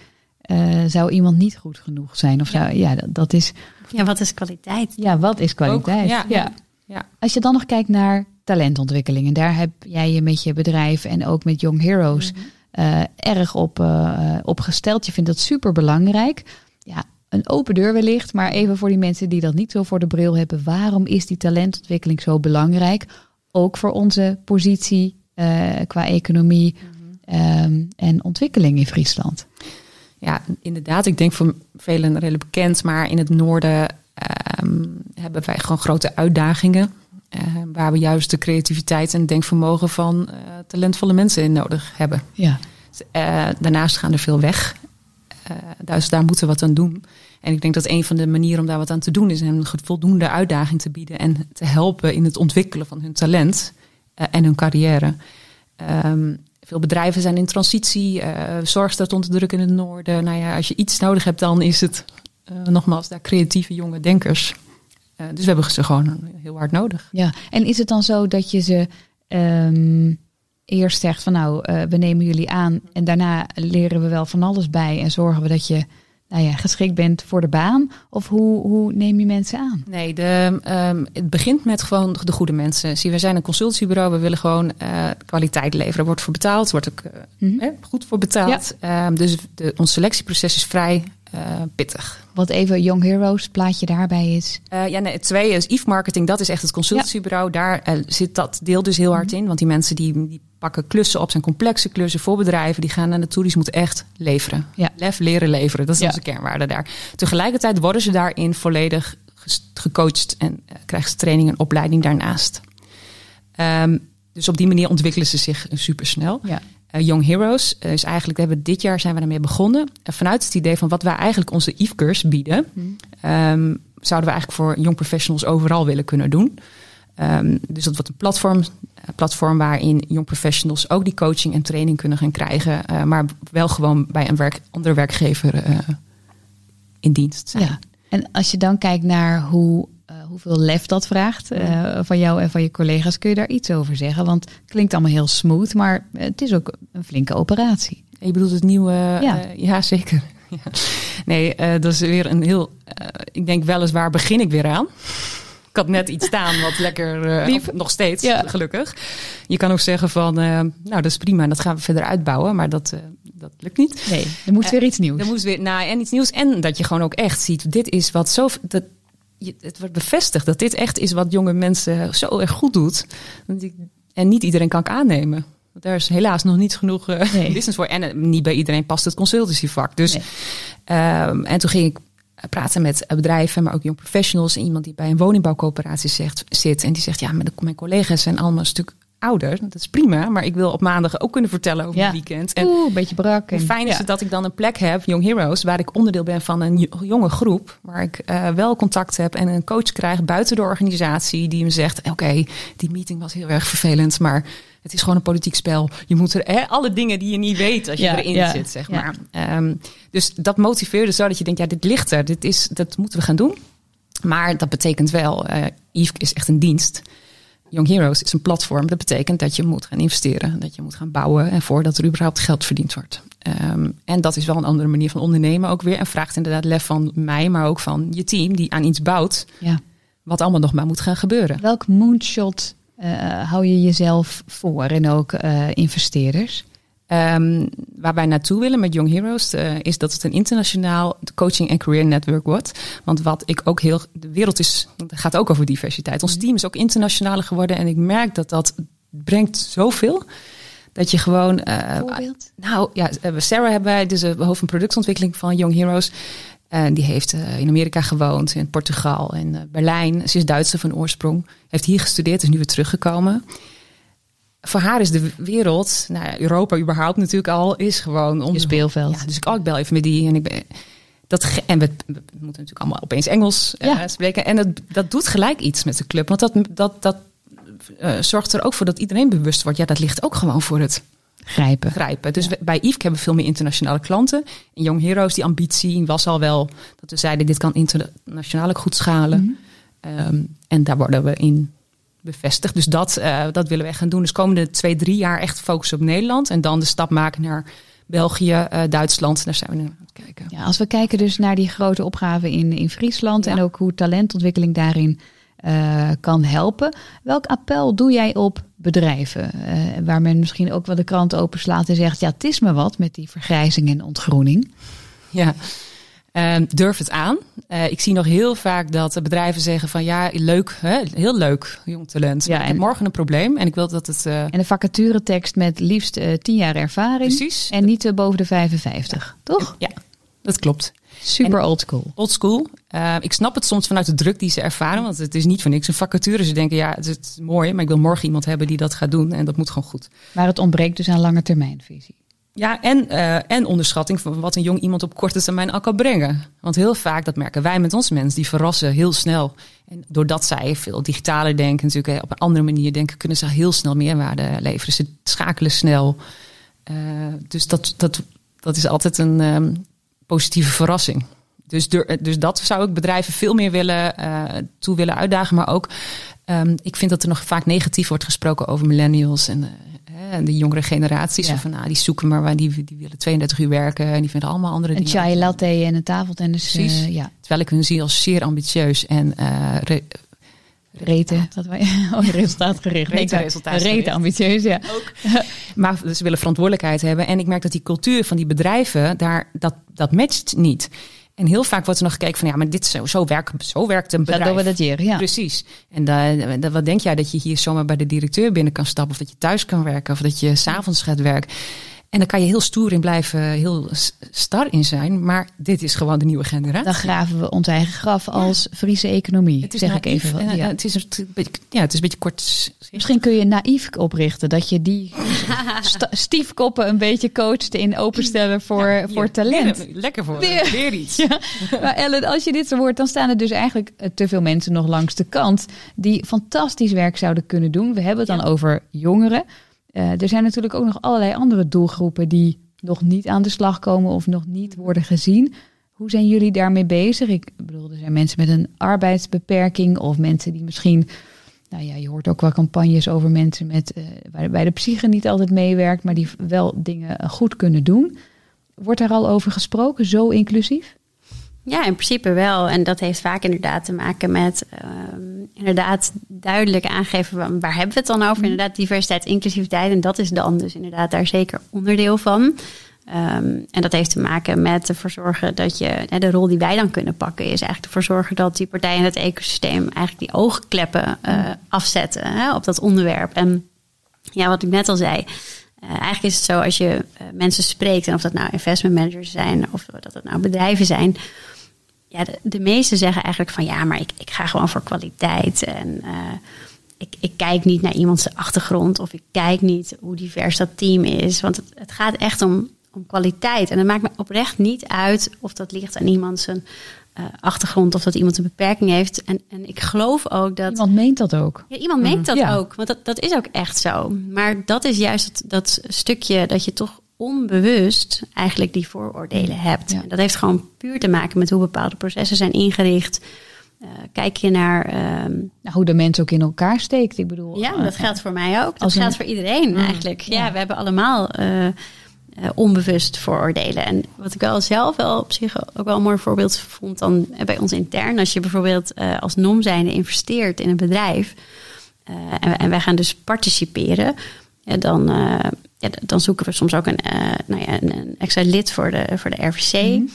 Speaker 2: zou iemand niet goed genoeg zijn? Of zou, ja, dat, dat is.
Speaker 4: Ja, wat is kwaliteit?
Speaker 2: Ja, wat is kwaliteit?
Speaker 3: ja. ja. Ja.
Speaker 2: Als je dan nog kijkt naar talentontwikkeling, en daar heb jij je met je bedrijf en ook met Young Heroes mhm. eh, erg op, uh, op gesteld. Je vindt dat super belangrijk. Ja, een open deur wellicht, maar even voor die mensen die dat niet zo voor de bril hebben. Waarom is die talentontwikkeling zo belangrijk? Ook voor onze positie qua economie um, en ontwikkeling in Friesland.
Speaker 3: Ja, inderdaad. Ik denk voor velen redelijk bekend, maar in het noorden um, hebben wij gewoon grote uitdagingen. Uh, waar we juist de creativiteit en denkvermogen van uh, talentvolle mensen in nodig hebben.
Speaker 2: Ja.
Speaker 3: Uh, daarnaast gaan er veel weg. dus daar moeten we wat aan doen. En ik denk dat een van de manieren om daar wat aan te doen is een voldoende uitdaging te bieden en te helpen in het ontwikkelen van hun talent en hun carrière. Um, veel bedrijven zijn in transitie, zorg staat onder druk in het noorden. Nou ja, als je iets nodig hebt, dan is het uh, nogmaals, daar creatieve jonge denkers. Uh, dus we hebben ze gewoon heel hard nodig.
Speaker 2: Ja, en is het dan zo dat je ze um, eerst zegt van nou, we nemen jullie aan en daarna leren we wel van alles bij en zorgen we dat je nou ja, geschikt bent voor de baan? Of hoe, hoe neem je mensen aan?
Speaker 3: Nee, de, um, het begint met gewoon de goede mensen. Zie, we zijn een consultiebureau, we willen gewoon uh, kwaliteit leveren. Er wordt voor betaald, wordt ook uh, mm -hmm. goed voor betaald. Ja. Um, dus de, ons selectieproces is vrij uh, pittig.
Speaker 2: Wat even Young Heroes plaatje daarbij is.
Speaker 3: Uh, ja, nee, het tweede is Eve Marketing. Dat is echt het consultiebureau. Ja. Daar uh, zit dat deel dus heel hard -hmm. in. Want die mensen die, die pakken klussen op, zijn complexe klussen voor bedrijven. Die gaan naar naartoe, die moeten echt leveren.
Speaker 2: Ja.
Speaker 3: Lef leren leveren, dat is ja. onze kernwaarde daar. Tegelijkertijd worden ze daarin volledig gecoacht en krijgen ze training en opleiding daarnaast. Um, dus op die manier ontwikkelen ze zich supersnel.
Speaker 2: Ja.
Speaker 3: Uh, Young Heroes uh, is eigenlijk, we hebben dit jaar zijn we daarmee begonnen. Vanuit het idee van wat wij eigenlijk onze Eve-cursus bieden, mm. um, zouden we eigenlijk voor young professionals overal willen kunnen doen. Um, dus dat wordt een platform, platform waarin young professionals ook die coaching en training kunnen gaan krijgen, maar wel gewoon bij een werk, andere werkgever in dienst zijn.
Speaker 2: Ja. En als je dan kijkt naar hoe hoeveel lef dat vraagt van jou en van je collega's. Kun je daar iets over zeggen? Want het klinkt allemaal heel smooth, maar het is ook een flinke operatie.
Speaker 3: Je bedoelt het nieuwe? Ja, ja zeker. Ja. Nee, dat is weer een heel. ik denk weliswaar begin ik weer aan. Had net iets staan wat lekker, uh, nog steeds, ja. gelukkig. Je kan ook zeggen van, uh, nou dat is prima, dat gaan we verder uitbouwen, maar dat, uh, dat lukt niet.
Speaker 2: Nee, er moet weer iets nieuws.
Speaker 3: Er moet weer, nou en iets nieuws en dat je gewoon ook echt ziet, dit is wat zo, dat, het wordt bevestigd dat dit echt is wat jonge mensen zo erg goed doet. En niet iedereen kan ik aannemen. Daar is helaas nog niet genoeg uh, nee. business voor. En uh, niet bij iedereen past het consultancyvak. Dus, nee. um, en toen ging ik praten met bedrijven, maar ook jong professionals. En iemand die bij een woningbouwcoöperatie zegt, zit. En die zegt, ja, maar de, mijn collega's zijn allemaal een stuk ouder. Dat is prima, maar ik wil op maandag ook kunnen vertellen over
Speaker 2: ja.
Speaker 3: het weekend.
Speaker 2: En Oeh, een beetje brak.
Speaker 3: En, fijn is ja. het dat ik dan een plek heb, Young Heroes, waar ik onderdeel ben van een jonge groep. Waar ik uh, wel contact heb en een coach krijg buiten de organisatie die me zegt: Oké, okay, die meeting was heel erg vervelend, maar het is gewoon een politiek spel. Je moet er hè, alle dingen die je niet weet als je ja, erin zit, zeg maar. Um, dus dat motiveerde zo dat je denkt: ja, dit ligt er, dit is, dat moeten we gaan doen. Maar dat betekent wel, uh, Yves is echt een dienst. Young Heroes is een platform. Dat betekent dat je moet gaan investeren, dat je moet gaan bouwen en voordat er überhaupt geld verdiend wordt. Um, en dat is wel een andere manier van ondernemen ook weer. En vraagt inderdaad lef van mij, maar ook van je team die aan iets bouwt.
Speaker 2: Ja.
Speaker 3: Wat allemaal nog maar moet gaan gebeuren.
Speaker 2: Welk moonshot hou je jezelf voor en ook uh, investeerders?
Speaker 3: Um, waar wij naartoe willen met Young Heroes uh, is dat het een internationaal coaching en career network wordt. Want wat ik ook heel. De wereld is. Het gaat ook over diversiteit. Ons team is ook internationaler geworden. En ik merk dat dat brengt zoveel. Dat je gewoon. Uh,
Speaker 2: Voorbeeld?
Speaker 3: Nou ja, Sarah hebben wij, dus de hoofd van productontwikkeling van Young Heroes. En die heeft uh, in Amerika gewoond, in Portugal en uh, Berlijn. Ze is Duitser van oorsprong. Heeft hier gestudeerd, is nu weer teruggekomen voor haar is de wereld, nou ja, Europa überhaupt natuurlijk al, is gewoon
Speaker 2: om je speelveld.
Speaker 3: Ja, dus ik, oh, ik bel even met die en ik ben. dat, en we, we, moeten natuurlijk allemaal opeens Engels uh, spreken. En dat, dat doet gelijk iets met de club. Want dat, dat, dat uh, zorgt er ook voor dat iedereen bewust wordt. Ja, dat ligt ook gewoon voor het
Speaker 2: grijpen.
Speaker 3: grijpen. Dus bij IVK hebben we veel meer internationale klanten. In Young Heroes, die ambitie was al wel dat we zeiden: dit kan internationaal ook goed schalen. Mm -hmm. um, en daar worden we in bevestigd. Dus dat, uh, dat willen we echt gaan doen. Dus komende twee, drie jaar echt focussen op Nederland. En dan de stap maken naar België, uh, Duitsland. Daar zijn we nu aan het kijken.
Speaker 2: Ja, als we kijken dus naar die grote opgave in, in Friesland. Ja. En ook hoe talentontwikkeling daarin uh, kan helpen. Welk appel doe jij op bedrijven? waar men misschien ook wel de krant openslaat en zegt... ja, het is me wat met die vergrijzing en ontgroening.
Speaker 3: Ja, Uh, durf het aan. Uh, ik zie nog heel vaak dat bedrijven zeggen van ja, leuk, hè? heel leuk, jong talent. Ja, en morgen een probleem en ik wil dat het. Uh...
Speaker 2: En een vacaturetekst met liefst tien jaar ervaring.
Speaker 3: Precies.
Speaker 2: En niet boven de 55, ja. toch?
Speaker 3: Ja, dat klopt.
Speaker 2: Super old school.
Speaker 3: Old school. ik snap het soms vanuit de druk die ze ervaren, want het is niet voor niks een vacature. Ze denken ja, het is mooi, maar ik wil morgen iemand hebben die dat gaat doen en dat moet gewoon goed.
Speaker 2: Maar het ontbreekt dus aan lange termijnvisie.
Speaker 3: Ja, en, uh, en onderschatting van wat een jong iemand op korte termijn al kan brengen. Want heel vaak, dat merken wij met onze mensen, die verrassen heel snel. En doordat zij veel digitaler denken, natuurlijk op een andere manier denken, kunnen ze heel snel meerwaarde leveren. Ze schakelen snel. Uh, dus dat, dat, dat is altijd een um, positieve verrassing. Dus, dus dat zou ik bedrijven veel meer willen, uh, toe willen uitdagen. Maar ook, um, ik vind dat er nog vaak negatief wordt gesproken over millennials en en de jongere generaties. Ja. Van, nou, die zoeken maar waar die, die willen 32 uur werken en die vinden allemaal andere
Speaker 2: een
Speaker 3: dingen.
Speaker 2: Een chai latte en een tafeltennis.
Speaker 3: Precies.
Speaker 2: Uh, ja.
Speaker 3: Terwijl ik hun zie als zeer ambitieus en re,
Speaker 2: Reten, wat wij, oh, resultaatgericht.
Speaker 3: Reten, resultaatgericht.
Speaker 2: Reten ambitieus, ja.
Speaker 3: Ook. maar ze willen verantwoordelijkheid hebben. En ik merk dat die cultuur van die bedrijven, daar, dat, dat matcht niet. En heel vaak wordt er nog gekeken van ja, maar dit zo, zo, werkt, zo werkt een bedrijf.
Speaker 2: Dat doen we dat hier, ja.
Speaker 3: Precies. En wat denk jij dat je hier zomaar bij de directeur binnen kan stappen, of dat je thuis kan werken, of dat je s'avonds gaat werken. En dan kan je heel stoer in blijven, heel star in zijn. Maar dit is gewoon de nieuwe generatie.
Speaker 2: Dan graven we ons eigen graf als ja. Friese economie.
Speaker 3: Het is
Speaker 2: zeg
Speaker 3: naïef,
Speaker 2: ik even.
Speaker 3: En, ja. Het is een beetje, ja, het is een beetje kort.
Speaker 2: Misschien kun je naïef oprichten. Dat je die stiefkoppen een beetje coacht in openstellen voor, ja, voor talent.
Speaker 3: Lekker voor. Weer, weer iets.
Speaker 2: Ja. Maar Ellen, als je dit zo hoort, dan staan er dus eigenlijk te veel mensen nog langs de kant. Die fantastisch werk zouden kunnen doen. We hebben het dan over jongeren. Uh, er zijn natuurlijk ook nog allerlei andere doelgroepen die nog niet aan de slag komen of nog niet worden gezien. Hoe zijn jullie daarmee bezig? Ik bedoel, er zijn mensen met een arbeidsbeperking of mensen die misschien, nou ja, je hoort ook wel campagnes over mensen met, uh, waarbij de psyche niet altijd meewerkt, maar die wel dingen goed kunnen doen. Wordt daar al over gesproken, zo inclusief?
Speaker 4: Ja, in principe wel. En dat heeft vaak inderdaad te maken met um, inderdaad duidelijk aangeven waar hebben we het dan over. Inderdaad, diversiteit, inclusiviteit. En dat is dan dus inderdaad daar zeker onderdeel van. Um, en dat heeft te maken met ervoor zorgen dat je, de rol die wij dan kunnen pakken, is eigenlijk ervoor zorgen dat die partijen in het ecosysteem eigenlijk die oogkleppen uh, afzetten hè, op dat onderwerp. En ja, wat ik net al zei. Uh, eigenlijk is het zo als je uh, mensen spreekt, en of dat nou investment managers zijn of dat het nou bedrijven zijn. Ja, de, de meesten zeggen eigenlijk van ja, maar ik, ik ga gewoon voor kwaliteit. En uh, ik, ik kijk niet naar iemands achtergrond of ik kijk niet hoe divers dat team is. Want het, het gaat echt om, om kwaliteit. En het maakt me oprecht niet uit of dat ligt aan iemand zijn uh, achtergrond of dat iemand een beperking heeft. En, en ik geloof ook dat.
Speaker 2: Iemand meent dat ook.
Speaker 4: Ja, iemand meent dat ja. ook. Want dat, dat is ook echt zo. Maar dat is juist dat, dat stukje dat je toch onbewust eigenlijk die vooroordelen hebt. Ja. En dat heeft gewoon puur te maken met hoe bepaalde processen zijn ingericht. Uh, kijk je naar uh,
Speaker 2: nou, hoe de mens ook in elkaar steekt. Ik bedoel,
Speaker 4: ja, dat geldt voor mij ook. Dat geldt een... voor iedereen eigenlijk. Ja, ja, we hebben allemaal uh, uh, onbewust vooroordelen. En wat ik wel zelf wel op zich ook wel een mooi voorbeeld vond dan bij ons intern. Als je bijvoorbeeld als NOM zijnde investeert in een bedrijf en, en, wij gaan dus participeren, dan, ja, dan zoeken we soms ook een, nou ja, een, een, extra lid voor de, voor de RVC. Mm.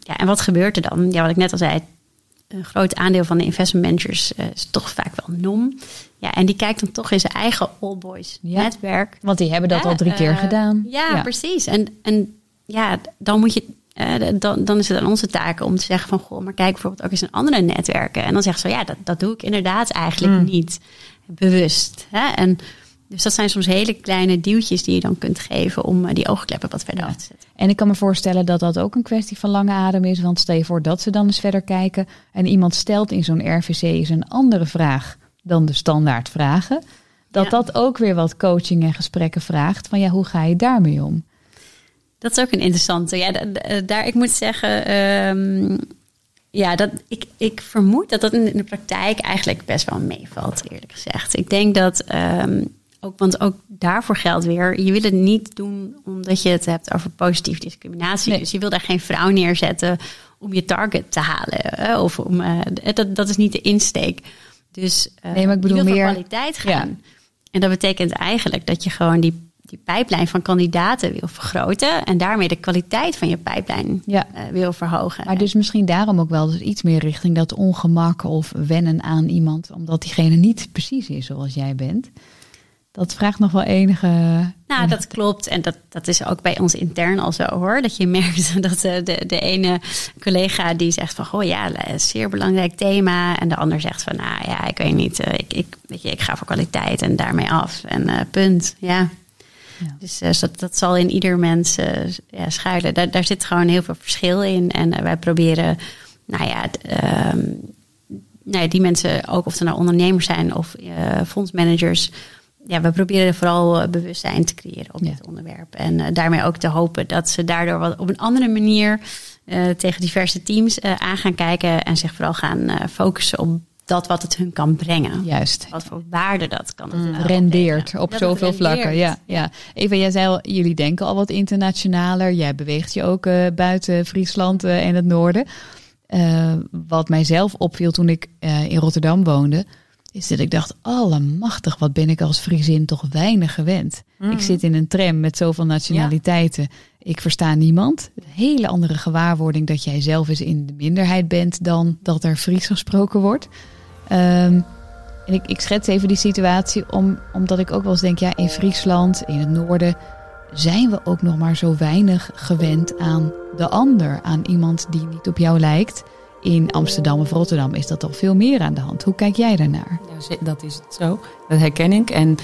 Speaker 4: ja, en wat gebeurt er dan? Ja, wat ik net al zei, een groot aandeel van de investment managers is toch vaak wel NOM. Ja, en die kijkt dan toch in zijn eigen All Boys ja, netwerk.
Speaker 2: Want die hebben dat ja, al drie keer
Speaker 4: uh,
Speaker 2: gedaan.
Speaker 4: Ja, ja, precies. En, en ja, dan moet je. Uh, dan, dan is het aan onze taak om te zeggen van goh, maar kijk bijvoorbeeld ook eens in andere netwerken. En dan zeggen ze ja, dat, dat doe ik inderdaad eigenlijk mm. niet bewust. Hè? En Dus dat zijn soms hele kleine duwtjes die je dan kunt geven om eh, die oogkleppen wat verder
Speaker 2: Ja.
Speaker 4: af te zetten.
Speaker 2: En ik kan me voorstellen dat dat ook een kwestie van lange adem is. Want stel je voor dat ze dan eens verder kijken. En iemand stelt in zo'n RVC eens een andere vraag dan de standaard vragen. Dat
Speaker 4: Ja.
Speaker 2: dat ook weer wat coaching en gesprekken vraagt. Van ja, hoe ga je daarmee om?
Speaker 4: Dat is ook een interessante. Ja, da- da- daar, ik moet zeggen, ehm, ja, dat, ik, ik vermoed dat dat in de praktijk eigenlijk best wel meevalt, eerlijk gezegd. Ik denk dat, ehm, ook, want ook daarvoor geldt weer, je wil het niet doen omdat je het hebt over positieve discriminatie.
Speaker 2: Nee.
Speaker 4: Dus je wil daar geen vrouw neerzetten om je target te halen. hè, Of om, eh, dat, dat is niet de insteek. Dus eh,
Speaker 2: Nee, maar ik bedoel
Speaker 4: je wil
Speaker 2: meer-
Speaker 4: kwaliteit gaan.
Speaker 2: Ja.
Speaker 4: En dat betekent eigenlijk dat je gewoon die, die pijplijn van kandidaten wil vergroten. En daarmee de kwaliteit van je pijplijn
Speaker 2: Ja.
Speaker 4: eh, wil verhogen.
Speaker 2: Maar dus misschien daarom ook wel dus iets meer richting dat ongemak of wennen aan iemand. Omdat diegene niet precies is zoals jij bent. Dat vraagt nog wel enige...
Speaker 4: Nou, dat klopt. En dat, dat is ook bij ons intern al zo hoor. Dat je merkt dat eh, de, de ene collega die zegt van... Goh ja, zeer belangrijk thema. En de ander zegt van, nou ja, ik weet niet. eh, Ik, ik, weet je, ik ga voor kwaliteit en daarmee af. En eh, punt, ja.
Speaker 2: Ja.
Speaker 4: Dus eh, dat, dat zal in ieder mens eh, ja, schuilen. Daar, daar zit gewoon heel veel verschil in. En eh, wij proberen, nou ja, ehm, nou ja, die mensen, ook of ze nou ondernemers zijn of eh, fondsmanagers. Ja, we proberen vooral eh, bewustzijn te creëren op
Speaker 2: Ja.
Speaker 4: dit onderwerp. En eh, daarmee ook te hopen dat ze daardoor wat op een andere manier eh, tegen diverse teams aan gaan kijken. En zich vooral gaan focussen op dat wat het hun kan brengen.
Speaker 2: Juist.
Speaker 4: Wat voor waarde dat kan. het, eh,
Speaker 2: rendeert op
Speaker 4: Dat
Speaker 2: zoveel vlakken. Ja, ja. Eva, jij zei al, jullie denken al wat internationaler. Jij beweegt je ook buiten Friesland en het noorden. Eh, wat mijzelf opviel toen ik in Rotterdam woonde, is dat ik dacht, allemachtig, wat ben ik als Friesin toch weinig gewend. Ik zit in een tram met zoveel nationaliteiten. Ik versta niemand. Een hele andere gewaarwording dat jij zelf eens in de minderheid bent dan dat er Fries gesproken wordt. Ehm, en ik, ik schets even die situatie om, omdat ik ook wel eens denk, ja, in Friesland, in het noorden, zijn we ook nog maar zo weinig gewend aan de ander, aan iemand die niet op jou lijkt. In Amsterdam of Rotterdam is dat toch veel meer aan de hand. Hoe kijk jij daarnaar?
Speaker 3: Ja, dat is het zo. Dat herken ik. En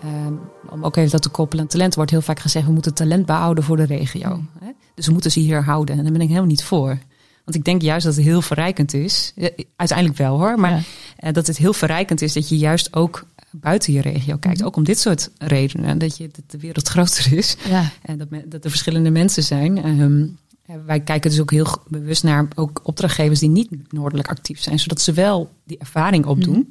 Speaker 3: ehm, om ook even dat te koppelen aan talent, wordt heel vaak gezegd: we moeten talent behouden voor de regio. Hè? Dus we moeten ze hier houden. En daar ben ik helemaal niet voor. Want ik denk juist dat het heel verrijkend is. Uiteindelijk wel hoor. Maar
Speaker 2: Ja.
Speaker 3: eh, dat het heel verrijkend is dat je juist ook buiten je regio kijkt.
Speaker 2: Mhm.
Speaker 3: Ook om dit soort redenen. Dat, je, dat de wereld groter is.
Speaker 2: Ja,
Speaker 3: En dat, dat er verschillende mensen zijn. Ehm, eh, wij kijken dus ook heel bewust naar ook opdrachtgevers die niet noordelijk actief zijn. Zodat ze wel die ervaring opdoen.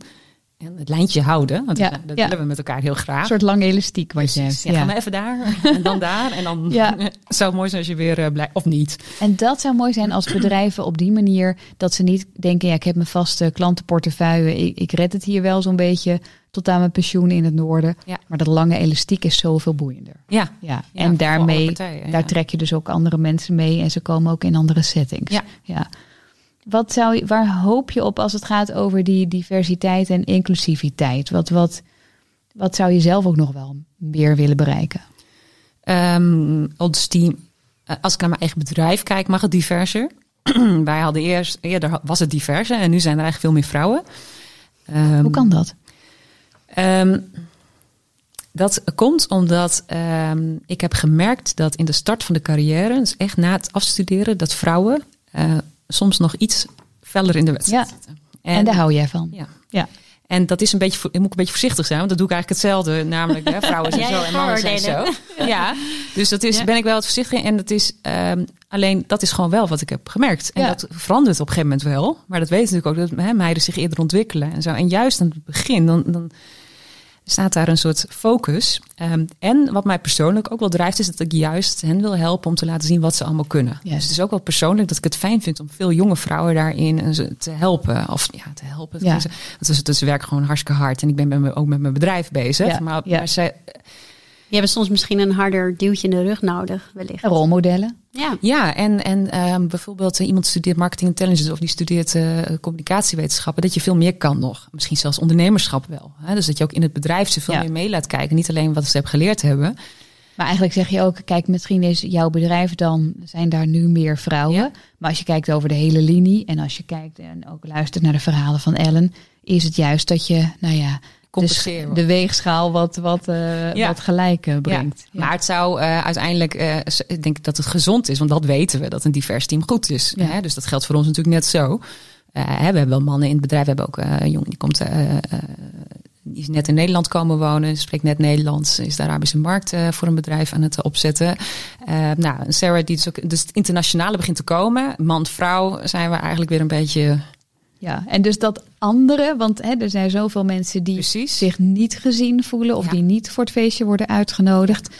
Speaker 3: En het lijntje houden. Want
Speaker 2: Ja,
Speaker 3: dat, dat
Speaker 2: ja.
Speaker 3: willen we met elkaar heel graag.
Speaker 2: een soort lang elastiek wat je hebt.
Speaker 3: Ja. Ga maar even daar en dan daar. En dan zou het mooi zijn als je weer eh, blij of niet.
Speaker 2: En dat zou mooi zijn als bedrijven op die manier dat ze niet denken, ja, ik heb mijn vaste klantenportefeuille, ik, ik red het hier wel zo'n beetje tot aan mijn pensioen in het noorden.
Speaker 3: Ja.
Speaker 2: Maar dat lange elastiek is zoveel boeiender.
Speaker 3: Ja,
Speaker 2: Ja, en daarmee,
Speaker 3: partijen,
Speaker 2: daar trek je dus ook andere mensen mee en ze komen ook in andere settings.
Speaker 3: Ja.
Speaker 2: Wat zou je, waar hoop je op als het gaat over die diversiteit en inclusiviteit? Wat, wat, wat zou je zelf ook nog wel meer willen bereiken?
Speaker 3: Ehm, ons team, eh, als ik naar mijn eigen bedrijf kijk, mag het diverser. Wij hadden eerst, eerder was het diverser en nu zijn er eigenlijk veel meer vrouwen. Ehm,
Speaker 2: Hoe kan dat?
Speaker 3: Ehm, dat komt omdat ik heb gemerkt dat in de start van de carrière, dus echt na het afstuderen, dat vrouwen eh, soms nog iets feller in de wedstrijd
Speaker 2: Ja.
Speaker 3: zitten.
Speaker 2: En, daar hou jij van.
Speaker 3: Ja.
Speaker 2: Ja.
Speaker 3: En dat is een beetje, moet ik een beetje voorzichtig zijn, want dat doe ik eigenlijk hetzelfde. Namelijk, hè, vrouwen zijn
Speaker 4: Ja,
Speaker 3: zo en mannen zijn zo. Ja, dus dat is,
Speaker 4: Ja.
Speaker 3: ben ik wel wat voorzichtig in. En dat is, ehm, alleen dat is gewoon wel wat ik heb gemerkt. En
Speaker 2: Ja.
Speaker 3: dat verandert op een gegeven moment wel. Maar dat weet natuurlijk ook dat hè, meiden zich eerder ontwikkelen en zo. En juist aan het begin, dan, dan staat daar een soort focus. Ehm, en wat mij persoonlijk ook wel drijft, is dat ik juist hen wil helpen om te laten zien wat ze allemaal kunnen. Dus het is ook wel persoonlijk dat ik het fijn vind om veel jonge vrouwen daarin ze te helpen. Of ja, te helpen.
Speaker 2: Ja.
Speaker 3: Het is, het is werk gewoon hartstikke hard. En ik ben met me- ook met mijn bedrijf bezig.
Speaker 2: Ja,
Speaker 3: Maar,
Speaker 2: ja.
Speaker 3: maar zij,
Speaker 4: Je hebt soms misschien een harder duwtje in de rug nodig, wellicht.
Speaker 2: Rolmodellen.
Speaker 4: Ja.
Speaker 3: Ja, en, en ehm, bijvoorbeeld eh, iemand studeert marketing intelligence of die studeert eh, communicatiewetenschappen, dat je veel meer kan nog. Misschien zelfs ondernemerschap wel. Hè? Dus dat je ook in het bedrijf ze veel
Speaker 2: Ja.
Speaker 3: meer mee laat kijken. Niet alleen wat ze hebben geleerd hebben.
Speaker 2: Maar eigenlijk zeg je ook, kijk, misschien is jouw bedrijf dan, zijn daar nu meer vrouwen.
Speaker 3: Ja.
Speaker 2: Maar als je kijkt over de hele linie en als je kijkt en ook luistert naar de verhalen van Ellen, is het juist dat je, nou ja,
Speaker 3: compenseren.
Speaker 2: Dus de weegschaal wat, wat, uh,
Speaker 3: Ja.
Speaker 2: wat gelijk eh, brengt. Ja.
Speaker 3: Maar het zou eh, uiteindelijk, eh, ik denk dat het gezond is, want dat weten we, dat een divers team goed is. Hè? Dus dat geldt voor ons natuurlijk net zo. Eh, hè, we hebben wel mannen in het bedrijf, we hebben ook eh, een jongen die komt, eh, eh, die is net in Nederland komen wonen, spreekt net Nederlands, is de Arabische markt eh, voor een bedrijf aan het eh, opzetten. Eh, nou, Sarah, die dus ook, dus het internationale begint te komen. Man, vrouw zijn we eigenlijk weer een beetje
Speaker 2: Ja, en dus dat andere, want hè, er zijn zoveel mensen die
Speaker 3: precies.
Speaker 2: zich niet gezien voelen of
Speaker 3: Ja.
Speaker 2: die niet voor het feestje worden uitgenodigd.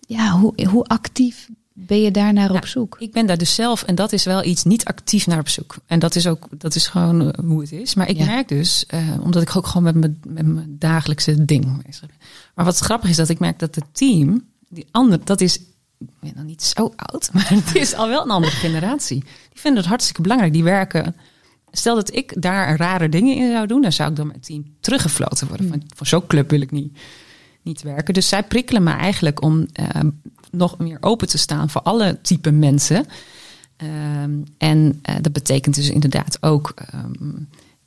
Speaker 2: Ja, hoe, hoe actief ben je daar naar op zoek?
Speaker 3: Ik ben daar dus zelf, en dat is wel iets, niet actief naar op zoek. En dat is ook, dat is gewoon eh, hoe het is. Maar ik
Speaker 2: Ja.
Speaker 3: merk dus, eh, omdat ik ook gewoon met mijn, met mijn dagelijkse ding bezig ben. Maar wat grappig is, dat ik merk dat het team, die andere, dat is, ik ben nog niet zo oud, maar het is al wel een andere generatie. Die vinden het hartstikke belangrijk. Die werken, stel dat ik daar rare dingen in zou doen, dan zou ik door mijn team teruggefloten worden. Van, voor zo'n club wil ik niet, niet werken. Dus zij prikkelen me eigenlijk om eh, nog meer open te staan voor alle type mensen. Ehm, en eh, dat betekent dus inderdaad ook ehm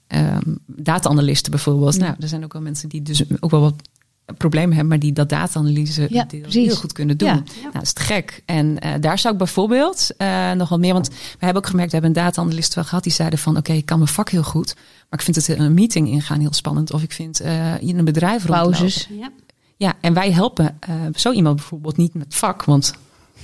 Speaker 3: ehm, data-analysten bijvoorbeeld. Nou, er zijn ook wel mensen die dus ook wel wat problemen hebben, maar die dat data-analyse
Speaker 2: Ja,
Speaker 3: heel goed kunnen doen.
Speaker 2: Ja.
Speaker 3: Nou, dat is te gek. En eh, daar zou ik bijvoorbeeld eh, nog wel meer, want we hebben ook gemerkt, we hebben een data-analyst wel gehad die zeiden van, oké, ik kan mijn vak heel goed, maar ik vind het een meeting ingaan heel spannend, of ik vind eh, in een bedrijf rondlopen.
Speaker 2: Pauzes.
Speaker 4: Ja.
Speaker 3: Ja, en wij helpen eh, zo iemand bijvoorbeeld niet met vak, want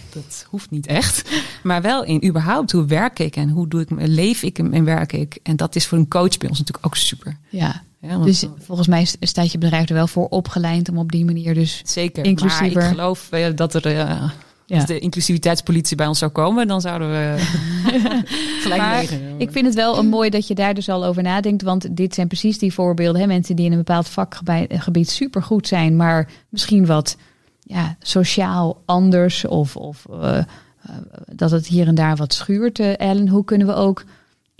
Speaker 3: dat hoeft niet echt. Maar wel in überhaupt hoe werk ik en hoe doe ik, me- leef ik en werk ik. En dat is voor een coach bij ons natuurlijk ook super.
Speaker 2: Ja,
Speaker 3: Ja,
Speaker 2: dus volgens mij staat je bedrijf er wel voor opgeleid om op die manier dus...
Speaker 3: zeker.
Speaker 2: inclusiever.
Speaker 3: Maar ik geloof eh, dat er eh,
Speaker 2: Ja.
Speaker 3: als de inclusiviteitspolitie bij ons zou komen, dan zouden we gelijk
Speaker 2: Maar. Ik vind het wel een mooi dat je daar dus al over nadenkt. Want dit zijn precies die voorbeelden. Hè? Mensen die in een bepaald vakgebied supergoed zijn, maar misschien wat ja, sociaal anders. Of, of eh, eh, dat het hier en daar wat schuurt. Eh, Ellen, hoe kunnen we ook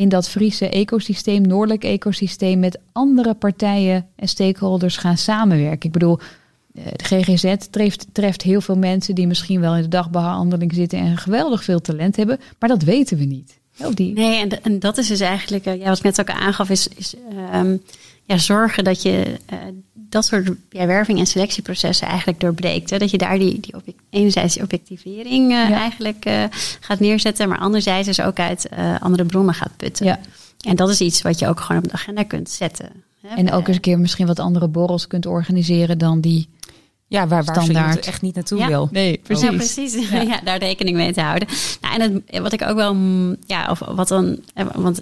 Speaker 2: in dat Friese ecosysteem, noordelijk ecosysteem, met andere partijen en stakeholders gaan samenwerken? Ik bedoel, eh, de GGZ treft, treft heel veel mensen die misschien wel in de dagbehandeling zitten en geweldig veel talent hebben, maar dat weten we niet. Die,
Speaker 4: Nee, en, en dat is dus eigenlijk, ja, wat ik net ook aangaf, is, is ehm, ja, zorgen dat je eh, dat soort ja, werving- en selectieprocessen eigenlijk doorbreekt. Hè? Dat je daar die, die object, enerzijds die objectivering eh,
Speaker 2: Ja.
Speaker 4: eigenlijk eh, gaat neerzetten, maar anderzijds dus ook uit eh, andere bronnen gaat putten.
Speaker 2: Ja.
Speaker 4: En dat is iets wat je ook gewoon op de agenda kunt zetten. Hè?
Speaker 2: En ook eens een keer misschien wat andere borrels kunt organiseren dan die.
Speaker 3: ja, waar, waar
Speaker 2: standaard.
Speaker 3: echt niet naartoe
Speaker 4: Ja.
Speaker 3: wil.
Speaker 2: Nee,
Speaker 4: Ja, precies. Ja. daar rekening mee te houden. Nou, en het, wat ik ook wel, mm, ja, of wat dan, want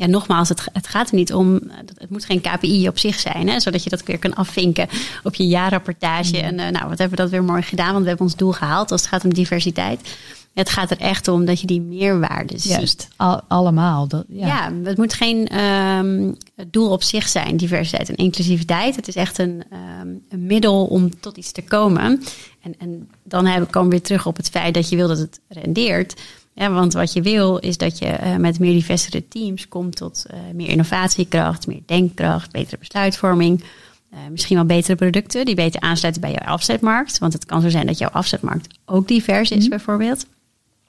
Speaker 4: ja, nogmaals, het, het gaat er niet om, eh, het moet geen KPI op zich zijn, hè, zodat je dat weer kan afvinken op je jaarrapportage. En eh, nou, wat hebben we dat weer mooi gedaan, want we hebben ons doel gehaald als het gaat om diversiteit. Het gaat er echt om dat je die meerwaarde ziet.
Speaker 2: Juist. Al, allemaal. Dat, ja.
Speaker 4: Ja. het moet geen ehm, doel op zich zijn, diversiteit en inclusiviteit. Het is echt een, ehm, een middel om tot iets te komen. En, en dan hebben, komen we weer terug op het feit dat je wil dat het rendeert. Ja, want wat je wil is dat je eh, met meer diversere teams komt tot eh, meer innovatiekracht, meer denkkracht, betere besluitvorming. eh, misschien wel betere producten die beter aansluiten bij jouw afzetmarkt. Want het kan zo zijn dat jouw afzetmarkt ook divers is, bijvoorbeeld.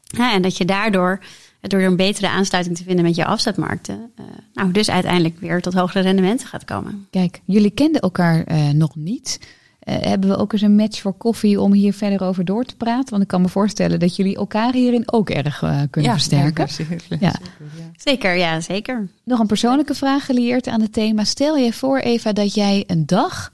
Speaker 4: Ja, en dat je daardoor, door een betere aansluiting te vinden met je afzetmarkten, nou, dus uiteindelijk weer tot hogere rendementen gaat komen.
Speaker 2: Kijk, jullie kenden elkaar nog niet. Eh, hebben we ook eens een match voor koffie om hier verder over door te praten? Want ik kan me voorstellen dat jullie elkaar hierin ook erg eh, kunnen versterken.
Speaker 3: Ja, zeker.
Speaker 2: Ja.
Speaker 4: Zeker, ja, zeker.
Speaker 2: Nog een persoonlijke vraag gelieerd aan het thema. Stel je voor, Eva, dat jij een dag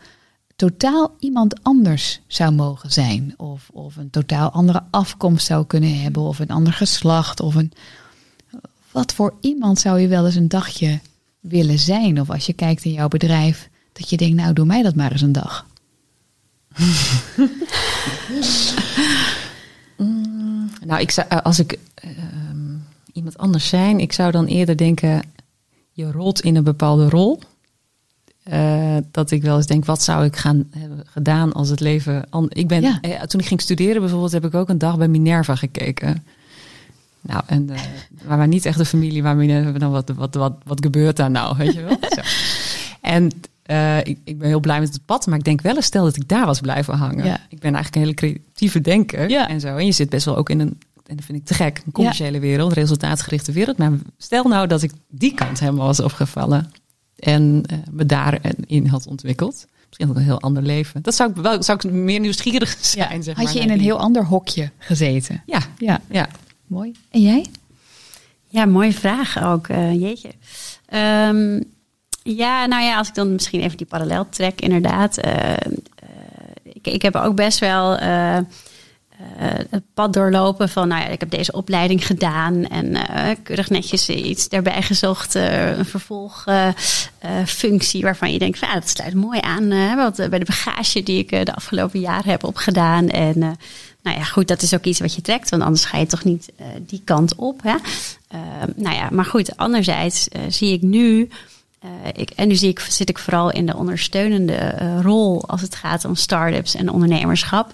Speaker 2: totaal iemand anders zou mogen zijn. Of, of een totaal andere afkomst zou kunnen hebben. Of een ander geslacht. Of een... Wat voor iemand zou je wel eens een dagje willen zijn? Of als je kijkt in jouw bedrijf, dat je denkt, nou doe mij dat maar eens een dag.
Speaker 3: Nou, ik zou, eh, als ik ehm, iemand anders zijn, ik zou dan eerder denken, je rolt in een bepaalde rol. Eh, dat ik wel eens denk, wat zou ik gaan hebben gedaan als het leven. Ik ben,
Speaker 2: Ja.
Speaker 3: eh, toen ik ging studeren bijvoorbeeld, heb ik ook een dag bij Minerva gekeken. Nou, en maar, maar niet echt de familie waar Minerva dan wat, wat, wat, wat gebeurt daar nou, weet je wel? Zo. En eh, ik, ik ben heel blij met het pad, maar ik denk wel eens, stel dat ik daar was blijven hangen.
Speaker 2: Ja.
Speaker 3: Ik ben eigenlijk een hele creatieve denker
Speaker 2: Ja.
Speaker 3: en zo. En je zit best wel ook in een, en dat vind ik te gek, een commerciële wereld, een resultaatgerichte wereld. Maar stel nou dat ik die kant helemaal was opgevallen. En uh, me daarin had ontwikkeld. Misschien had een heel ander leven. Dat zou ik wel zou ik meer nieuwsgierig zijn.
Speaker 2: Ja.
Speaker 3: zeg
Speaker 2: had
Speaker 3: maar,
Speaker 2: je in een
Speaker 3: die-
Speaker 2: heel ander hokje gezeten?
Speaker 3: Ja,
Speaker 2: Ja,
Speaker 3: ja.
Speaker 2: mooi. En jij?
Speaker 4: Ja, mooie vraag ook. eh, jeetje. Ehm, ja, nou ja, als ik dan misschien even die parallel trek, inderdaad. eh, eh, ik, heb ook best wel eh, het pad doorlopen van, nou ja, ik heb deze opleiding gedaan en keurig netjes iets daarbij gezocht, een vervolgfunctie waarvan je denkt, van, ja, dat sluit mooi aan wat, bij de bagage die ik de afgelopen jaren heb opgedaan. En nou ja, goed, dat is ook iets wat je trekt, want anders ga je toch niet die kant op. Hè? Nou ja, maar goed, anderzijds zie ik nu. Eh, ik, en nu zie ik, zit ik vooral in de ondersteunende eh, rol als het gaat om start-ups en ondernemerschap.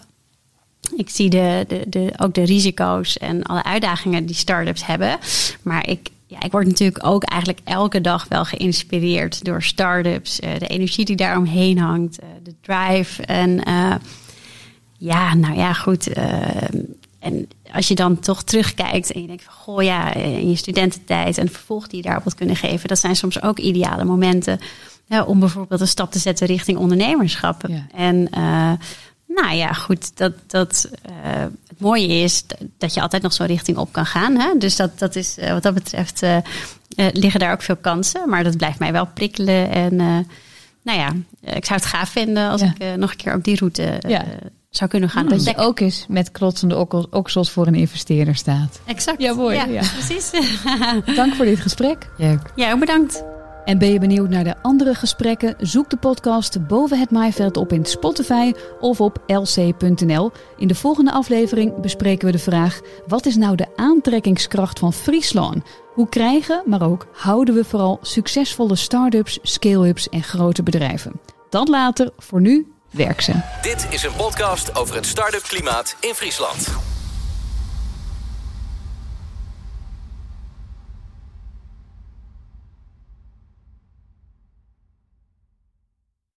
Speaker 4: Ik zie de, de, de, ook de risico's en alle uitdagingen die start-ups hebben. Maar ik, ja, ik word natuurlijk ook eigenlijk elke dag wel geïnspireerd door start-ups. eh, de energie die daar omheen hangt, de drive. En ja, nou ja, goed. en als je dan toch terugkijkt en je denkt van... goh ja, in je studententijd en vervolg die je daarop had kunnen geven... dat zijn soms ook ideale momenten ja, om bijvoorbeeld een stap te zetten richting ondernemerschap.
Speaker 2: Ja.
Speaker 4: En eh, nou ja, goed, dat, dat, eh, het mooie is dat je altijd nog zo'n richting op kan gaan. Hè? Dus dat, dat is, eh, wat dat betreft liggen daar ook veel kansen. Maar dat blijft mij wel prikkelen. En nou ja, ik zou het gaaf vinden als
Speaker 2: Ja.
Speaker 4: ik nog een keer op die route
Speaker 2: Ja.
Speaker 4: Zou kunnen gaan.
Speaker 2: Dat je ook eens met klotsende oksels voor een investeerder staat.
Speaker 4: Exact.
Speaker 2: Ja, mooi, ja.
Speaker 4: precies.
Speaker 2: Dank voor dit gesprek.
Speaker 3: Ja,
Speaker 4: ja, ook bedankt.
Speaker 2: En ben je benieuwd naar de andere gesprekken? Zoek de podcast Boven het Maaiveld op in Spotify of op lc.nl. In de volgende aflevering bespreken we de vraag: wat is nou de aantrekkingskracht van Friesland? Hoe krijgen, maar ook houden we vooral succesvolle start-ups, scale-ups en grote bedrijven? Dat later, voor nu,
Speaker 1: Dit is een podcast over het start-up klimaat in Friesland.